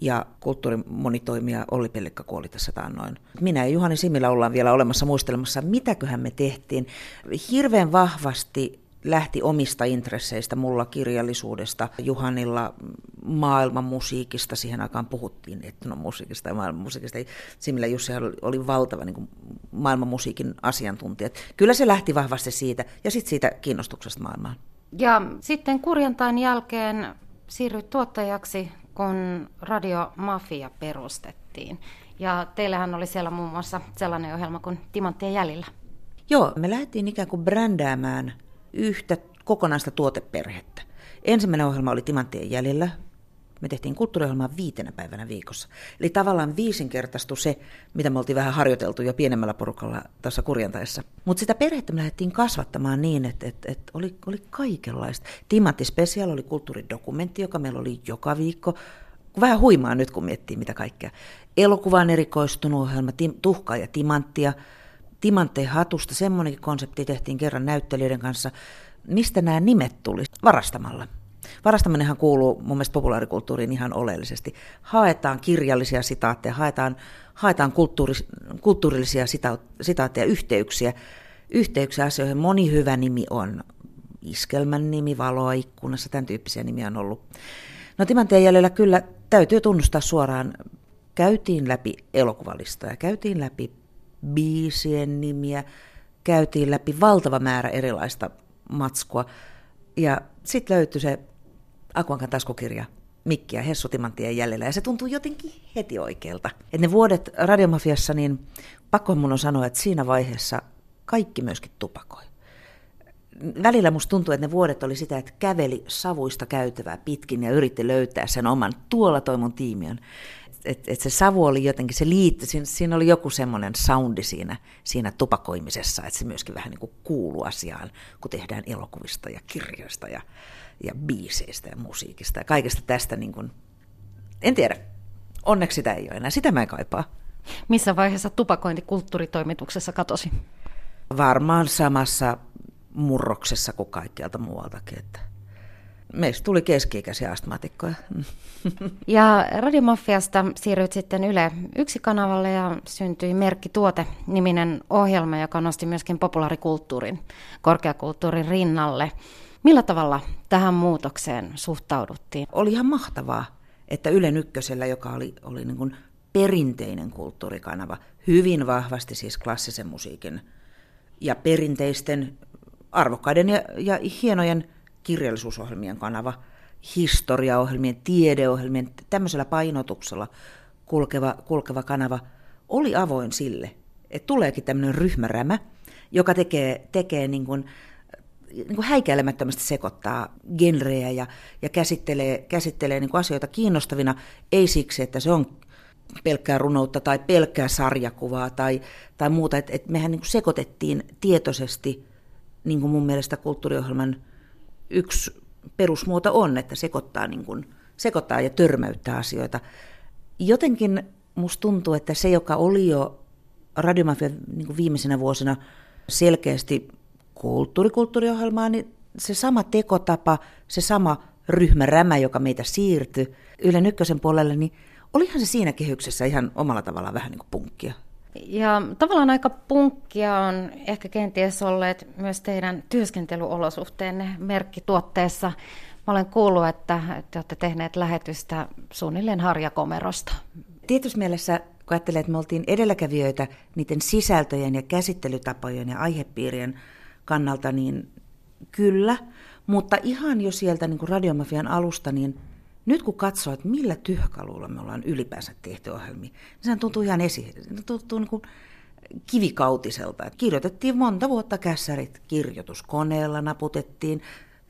Speaker 13: ja kulttuurimonitoimija Olli Pellikka kuoli tässä taannoin. Minä ja Juhani Similä ollaan vielä olemassa muistelemassa, mitäköhän me tehtiin. Hirveän vahvasti lähti omista intresseistä, mulla kirjallisuudesta, Juhanilla maailmanmusiikista, siihen aikaan puhuttiin etnomusiikista ja maailmanmusiikista. Simillä Jussi oli valtava niin kuin maailmanmusiikin asiantuntija. Kyllä se lähti vahvasti siitä ja sitten siitä kiinnostuksesta maailmaan.
Speaker 12: Ja sitten kurjantain jälkeen siirryit tuottajaksi, kun Radio Mafia perustettiin. Ja teillähän oli siellä muun muassa sellainen ohjelma kuin Timanttien jäljellä.
Speaker 13: Joo, me lähdettiin ikään kuin brändäämään yhtä kokonaista tuoteperhettä. Ensimmäinen ohjelma oli Timanttien jäljellä. Me tehtiin kulttuuriohjelmaa viitenä päivänä viikossa. Eli tavallaan viisinkertaistui se, mitä me oltiin vähän harjoiteltu jo pienemmällä porukalla tässä kurjantaessa. Mutta sitä perhettä me lähdettiin kasvattamaan niin, että, että, että oli, oli kaikenlaista. Timantti Special oli kulttuuridokumentti, joka meillä oli joka viikko. Vähän huimaa nyt, kun miettii mitä kaikkea. Elokuvaan erikoistunut ohjelma, Tuhkaa ja Timanttia – timantteen hatusta, semmoinenkin konsepti tehtiin kerran näyttelijöiden kanssa. Mistä nämä nimet tuli? Varastamalla. Varastaminenhan kuuluu mun mielestä populaarikulttuuriin ihan oleellisesti. Haetaan kirjallisia sitaatteja, haetaan, haetaan kulttuuri, kulttuurillisia sita, sitaatteja, yhteyksiä, yhteyksiä asioihin. Moni hyvä nimi on iskelmän nimi, valoa ikkunassa, tämän tyyppisiä nimiä on ollut. No Timanteen jäljellä kyllä täytyy tunnustaa suoraan, käytiin läpi elokuvalistoja, käytiin läpi biisien nimiä, käytiin läpi valtava määrä erilaista matskua. Ja sitten löytyi se Akuankan taskukirja Mikki ja Hessu Timanttien jäljellä, ja se tuntuu jotenkin heti oikealta. Et ne vuodet radiomafiassa, niin pakko mun on sanoa, että siinä vaiheessa kaikki myöskin tupakoi. Välillä musta tuntuu, että ne vuodet oli sitä, että käveli savuista käytävää pitkin ja yritti löytää sen oman, tuolla toi mun tiimi on että et se savu oli jotenkin, se liittyi, siinä, siinä oli joku semmoinen soundi siinä, siinä tupakoimisessa, että se myöskin vähän niin kuin kuuluu asiaan, kun tehdään elokuvista ja kirjoista ja, ja biiseistä ja musiikista ja kaikesta tästä niin kuin, en tiedä, onneksi sitä ei ole enää, sitä mä en kaipaa.
Speaker 12: Missä vaiheessa tupakointi kulttuuritoimituksessa katosi?
Speaker 13: Varmaan samassa murroksessa kuin kaikkialta muualtakin, että meistä tuli keski-ikäisiä astmaatikkoja.
Speaker 12: Ja Radiomafiasta siirryit sitten Yle yksi kanavalle ja syntyi Merkki Tuote-niminen ohjelma, joka nosti myöskin populaarikulttuurin, korkeakulttuurin rinnalle. Millä tavalla tähän muutokseen suhtauduttiin?
Speaker 13: Oli ihan mahtavaa, että Yle Ykkösellä, joka oli, oli niin kuin perinteinen kulttuurikanava, hyvin vahvasti siis klassisen musiikin ja perinteisten arvokkaiden ja, ja hienojen kirjallisuusohjelmien kanava, historiaohjelmien, tiedeohjelmien, tämmöisellä painotuksella kulkeva, kulkeva kanava oli avoin sille, että tuleekin tämmöinen ryhmärämä, joka tekee, tekee niin kuin, niin kuin häikäilemättömästi sekoittaa genrejä ja, ja käsittelee, käsittelee niin kuin asioita kiinnostavina, ei siksi, että se on pelkkää runoutta tai pelkkää sarjakuvaa tai, tai muuta. Et, et mehän niin kuin sekoitettiin tietoisesti niin kuin mun mielestä kulttuuriohjelman yksi perusmuoto on, että sekoittaa, niin kuin, sekoittaa ja törmäyttää asioita. Jotenkin musta tuntuu, että se, joka oli jo Radiomafia niin viimeisenä vuosina selkeästi kulttuurikulttuuriohjelmaa, niin se sama tekotapa, se sama ryhmärämä, joka meitä siirtyi Yle Ykkösen puolelle, niin olihan se siinä kehyksessä ihan omalla tavallaan vähän niin kuin punkkia.
Speaker 12: Ja tavallaan aika punkkia on ehkä kenties olleet myös teidän työskentelyolosuhteenne merkkituotteessa. Mä olen kuullut, että te olette tehneet lähetystä suunnilleen harjakomerosta.
Speaker 13: Tietysti mielessä, kun ajattelee, että me oltiin edelläkävijöitä niiden sisältöjen ja käsittelytapojen ja aihepiirien kannalta, niin kyllä. Mutta ihan jo sieltä niin kuin radiomafian alusta, niin nyt kun katsoo, että millä työkalulla me ollaan ylipäänsä tehty ohjelmia, niin sehän tuntuu ihan esi, tuntuu niin kuin kivikautiselta. Kirjoitettiin monta vuotta kässärit kirjoituskoneella, naputettiin,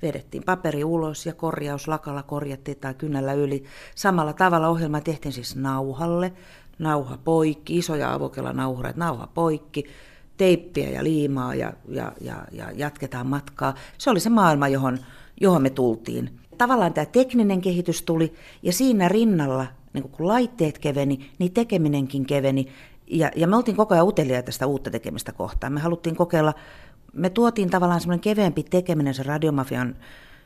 Speaker 13: vedettiin paperi ulos ja korjaus lakalla korjattiin tai kynnällä yli. Samalla tavalla ohjelma tehtiin siis nauhalle, nauha poikki, isoja avokella nauhureita, nauha poikki, teippiä ja liimaa ja, ja, ja, ja jatketaan matkaa. Se oli se maailma, johon, johon me tultiin tavallaan tämä tekninen kehitys tuli ja siinä rinnalla, niin kun laitteet keveni, niin tekeminenkin keveni. Ja, ja me oltiin koko ajan uteliaita tästä uutta tekemistä kohtaan. Me haluttiin kokeilla, me tuotiin tavallaan semmoinen keveämpi tekeminen, se radiomafian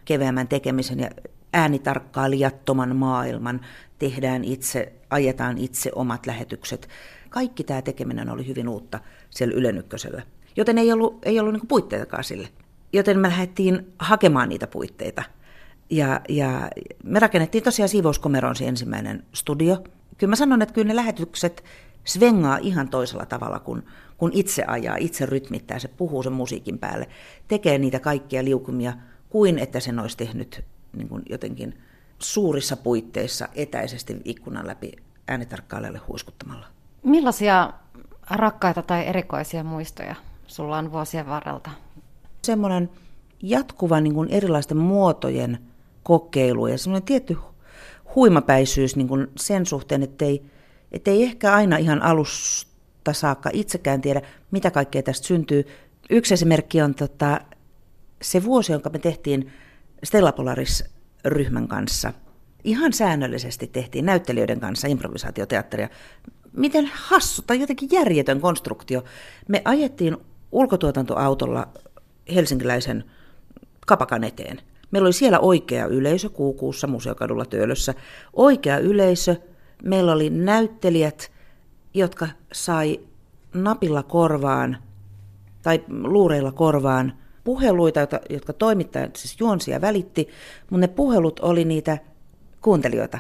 Speaker 13: keveämmän tekemisen ja äänitarkkailijattoman maailman. Tehdään itse, ajetaan itse omat lähetykset. Kaikki tämä tekeminen oli hyvin uutta siellä Ylen. Joten ei ollut, ei ollut niin puitteitakaan sille. joten me lähdettiin hakemaan niitä puitteita. Ja, ja me rakennettiin tosiaan Siivouskomeron se ensimmäinen studio. Kyllä mä sanon, että kyllä ne lähetykset svengaa ihan toisella tavalla kuin, kun itse ajaa, itse rytmittää, se puhuu sen musiikin päälle, tekee niitä kaikkia liukumia kuin että sen olisi tehnyt niin kuin jotenkin suurissa puitteissa etäisesti ikkunan läpi äänitarkkailijalle huiskuttamalla.
Speaker 12: Millaisia rakkaita tai erikoisia muistoja sulla on vuosien varrelta?
Speaker 13: Semmoinen jatkuva niin kuin erilaisten muotojen kokeilu ja semmoinen tietty huimapäisyys niin kuin sen suhteen, ettei, ettei ehkä aina ihan alusta saakka itsekään tiedä, mitä kaikkea tästä syntyy. Yksi esimerkki on tota, se vuosi, jonka me tehtiin Stella Polaris-ryhmän kanssa. Ihan säännöllisesti tehtiin näyttelijöiden kanssa improvisaatioteatteria. Miten hassu tai jotenkin järjetön konstruktio. Me ajettiin ulkotuotantoautolla helsinkiläisen kapakan eteen. Meillä oli siellä oikea yleisö kuukuussa museokadulla Töölössä. Oikea yleisö. Meillä oli näyttelijät, jotka sai napilla korvaan tai luureilla korvaan puheluita, jotka toimittajat siis juonsia välitti, mutta ne puhelut oli niitä kuuntelijoita,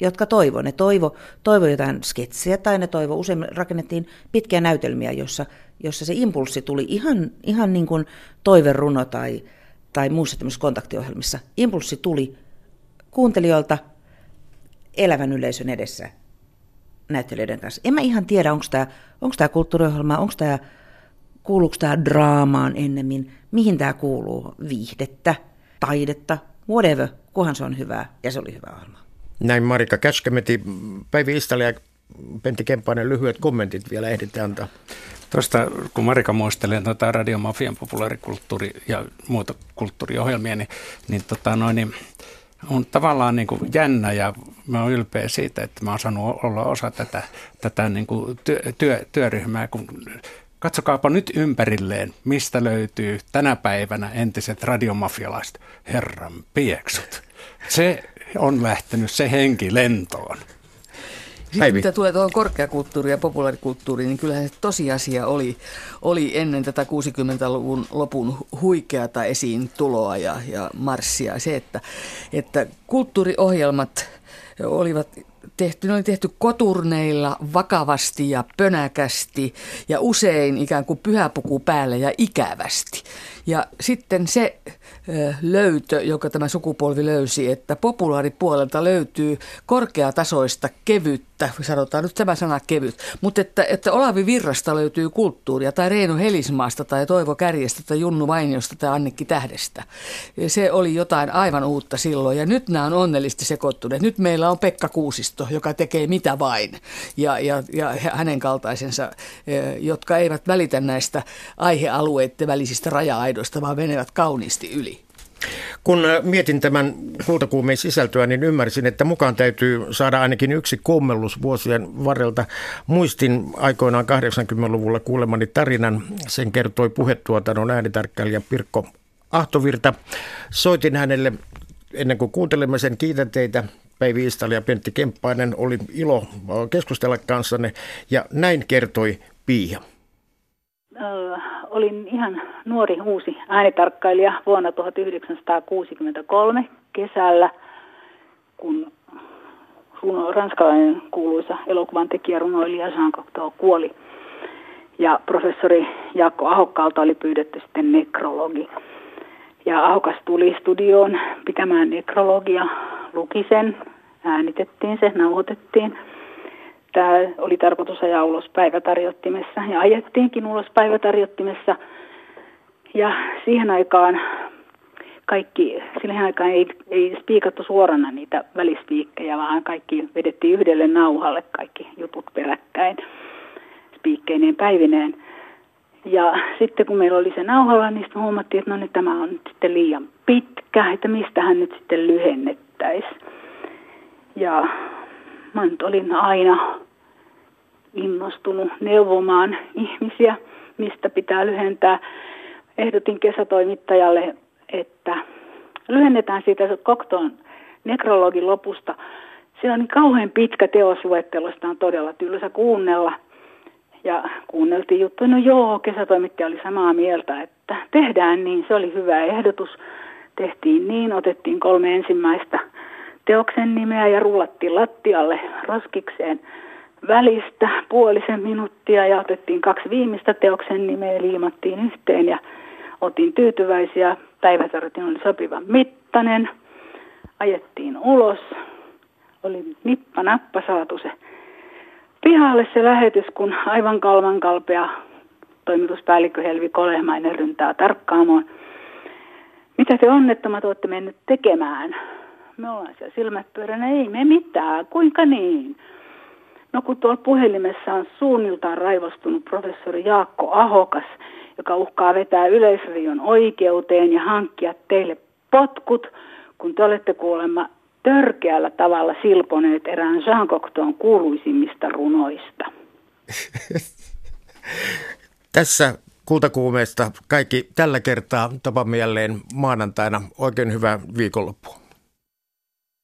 Speaker 13: jotka toivo. Ne toivo, toivo jotain sketsiä tai ne toivo, usein rakennettiin pitkiä näytelmiä, jossa, jossa se impulssi tuli ihan, ihan niin kuin toiveruno tai, tai muissa tämmöisissä kontaktiohjelmissa. Impulssi tuli kuuntelijoilta elävän yleisön edessä näyttelijöiden kanssa. En mä ihan tiedä, onko tämä onko tämä kulttuuriohjelma, onko tämä kuuluuko tämä draamaan ennemmin, mihin tämä kuuluu, viihdettä, taidetta, whatever, kunhan se on hyvää, ja se oli hyvä ohjelma.
Speaker 1: Näin Marika Käskämeti, Päivi Istali ja Pentti Kemppainen, lyhyet kommentit vielä ehditte antaa.
Speaker 3: Tuosta, kun Marika muistelee tuota radiomafian populaarikulttuuri- ja muita kulttuuriohjelmia, niin, niin, tota noin, niin on tavallaan niin kuin jännä ja mä oon ylpeä siitä, että mä oon saanut olla osa tätä, tätä niin kuin työ, työ, työryhmää, kun Katsokaapa nyt ympärilleen, mistä löytyy tänä päivänä entiset radiomafialaiset herran pieksut. Se on lähtenyt se henki lentoon.
Speaker 2: Sitten mitä tulee tuohon korkeakulttuuriin ja populaarikulttuuriin, niin kyllähän se tosiasia oli, oli ennen tätä 60-luvun lopun huikeata esiin tuloa ja, ja marssia se, että, että kulttuuriohjelmat olivat tehty, ne oli tehty koturneilla vakavasti ja pönäkästi ja usein ikään kuin pyhäpuku päälle ja ikävästi. Ja sitten se löytö, joka tämä sukupolvi löysi, että populaaripuolelta löytyy korkeatasoista kevyttä, sanotaan nyt tämä sana kevyt, mutta että, että Olavi Virrasta löytyy kulttuuria, tai Reino Helismaasta, tai Toivo Kärjestä, tai Junnu Vainiosta, tai Annekki Tähdestä. Se oli jotain aivan uutta silloin, ja nyt nämä on onnellisesti sekoittuneet. Nyt meillä on Pekka Kuusisto, joka tekee mitä vain, ja, ja, ja hänen kaltaisensa, jotka eivät välitä näistä aihealueiden välisistä raja-aidoista, vaan menevät kauniisti yli.
Speaker 1: Kun äh, mietin tämän kultakuumeen sisältöä, niin ymmärsin, että mukaan täytyy saada ainakin yksi kommellus vuosien varrelta. Muistin aikoinaan 80-luvulla kuulemani tarinan. Sen kertoi puhetuotannon äänitarkkailija Pirkko Ahtovirta. Soitin hänelle ennen kuin kuuntelemme sen, kiitän teitä. Päivi Istali ja Pentti Kemppainen, oli ilo keskustella kanssanne ja näin kertoi Piia
Speaker 14: olin ihan nuori uusi äänitarkkailija vuonna 1963 kesällä, kun runo, ranskalainen kuuluisa elokuvan tekijä runoilija Jean Cocteau kuoli. Ja professori Jaakko Ahokkaalta oli pyydetty sitten nekrologi. Ja Ahokas tuli studioon pitämään nekrologia, luki sen, äänitettiin se, nauhoitettiin – Tämä oli tarkoitus ajaa ulos päivätarjottimessa ja ajettiinkin ulos päivätarjottimessa. Ja siihen aikaan kaikki, siihen aikaan ei, ei spiikattu suorana niitä välispiikkejä, vaan kaikki vedettiin yhdelle nauhalle kaikki jutut peräkkäin spiikkeineen päivineen. Ja sitten kun meillä oli se nauhalla, niin sitten huomattiin, että no niin, tämä on nyt sitten liian pitkä, että mistä hän nyt sitten lyhennettäisiin. Ja mä nyt olin aina innostunut neuvomaan ihmisiä, mistä pitää lyhentää. Ehdotin kesätoimittajalle, että lyhennetään siitä koktoon nekrologin lopusta. Se on niin kauhean pitkä teosluettelo, sitä on todella tylsä kuunnella. Ja kuunneltiin juttu, no joo, kesätoimittaja oli samaa mieltä, että tehdään niin. Se oli hyvä ehdotus. Tehtiin niin, otettiin kolme ensimmäistä teoksen nimeä ja rullattiin lattialle roskikseen välistä puolisen minuuttia ja otettiin kaksi viimeistä teoksen nimeä liimattiin yhteen ja otin tyytyväisiä. Päivätarjotin oli sopivan mittainen. Ajettiin ulos. Oli nippa nappa saatu se pihalle se lähetys, kun aivan kalman kalpea toimituspäällikkö Helvi Kolehmainen ryntää tarkkaamoon. Mitä te onnettomat olette mennyt tekemään? Me ollaan siellä silmät pyöränä, ei me mitään, kuinka niin? No kun tuolla puhelimessa on suunniltaan raivostunut professori Jaakko Ahokas, joka uhkaa vetää Yleisradion oikeuteen ja hankkia teille potkut, kun te olette kuulemma törkeällä tavalla silponeet erään Jean Cocteau'n kuuluisimmista runoista.
Speaker 1: Tässä kultakuumeesta kaikki tällä kertaa. Tapamme jälleen maanantaina. Oikein hyvää viikonloppua.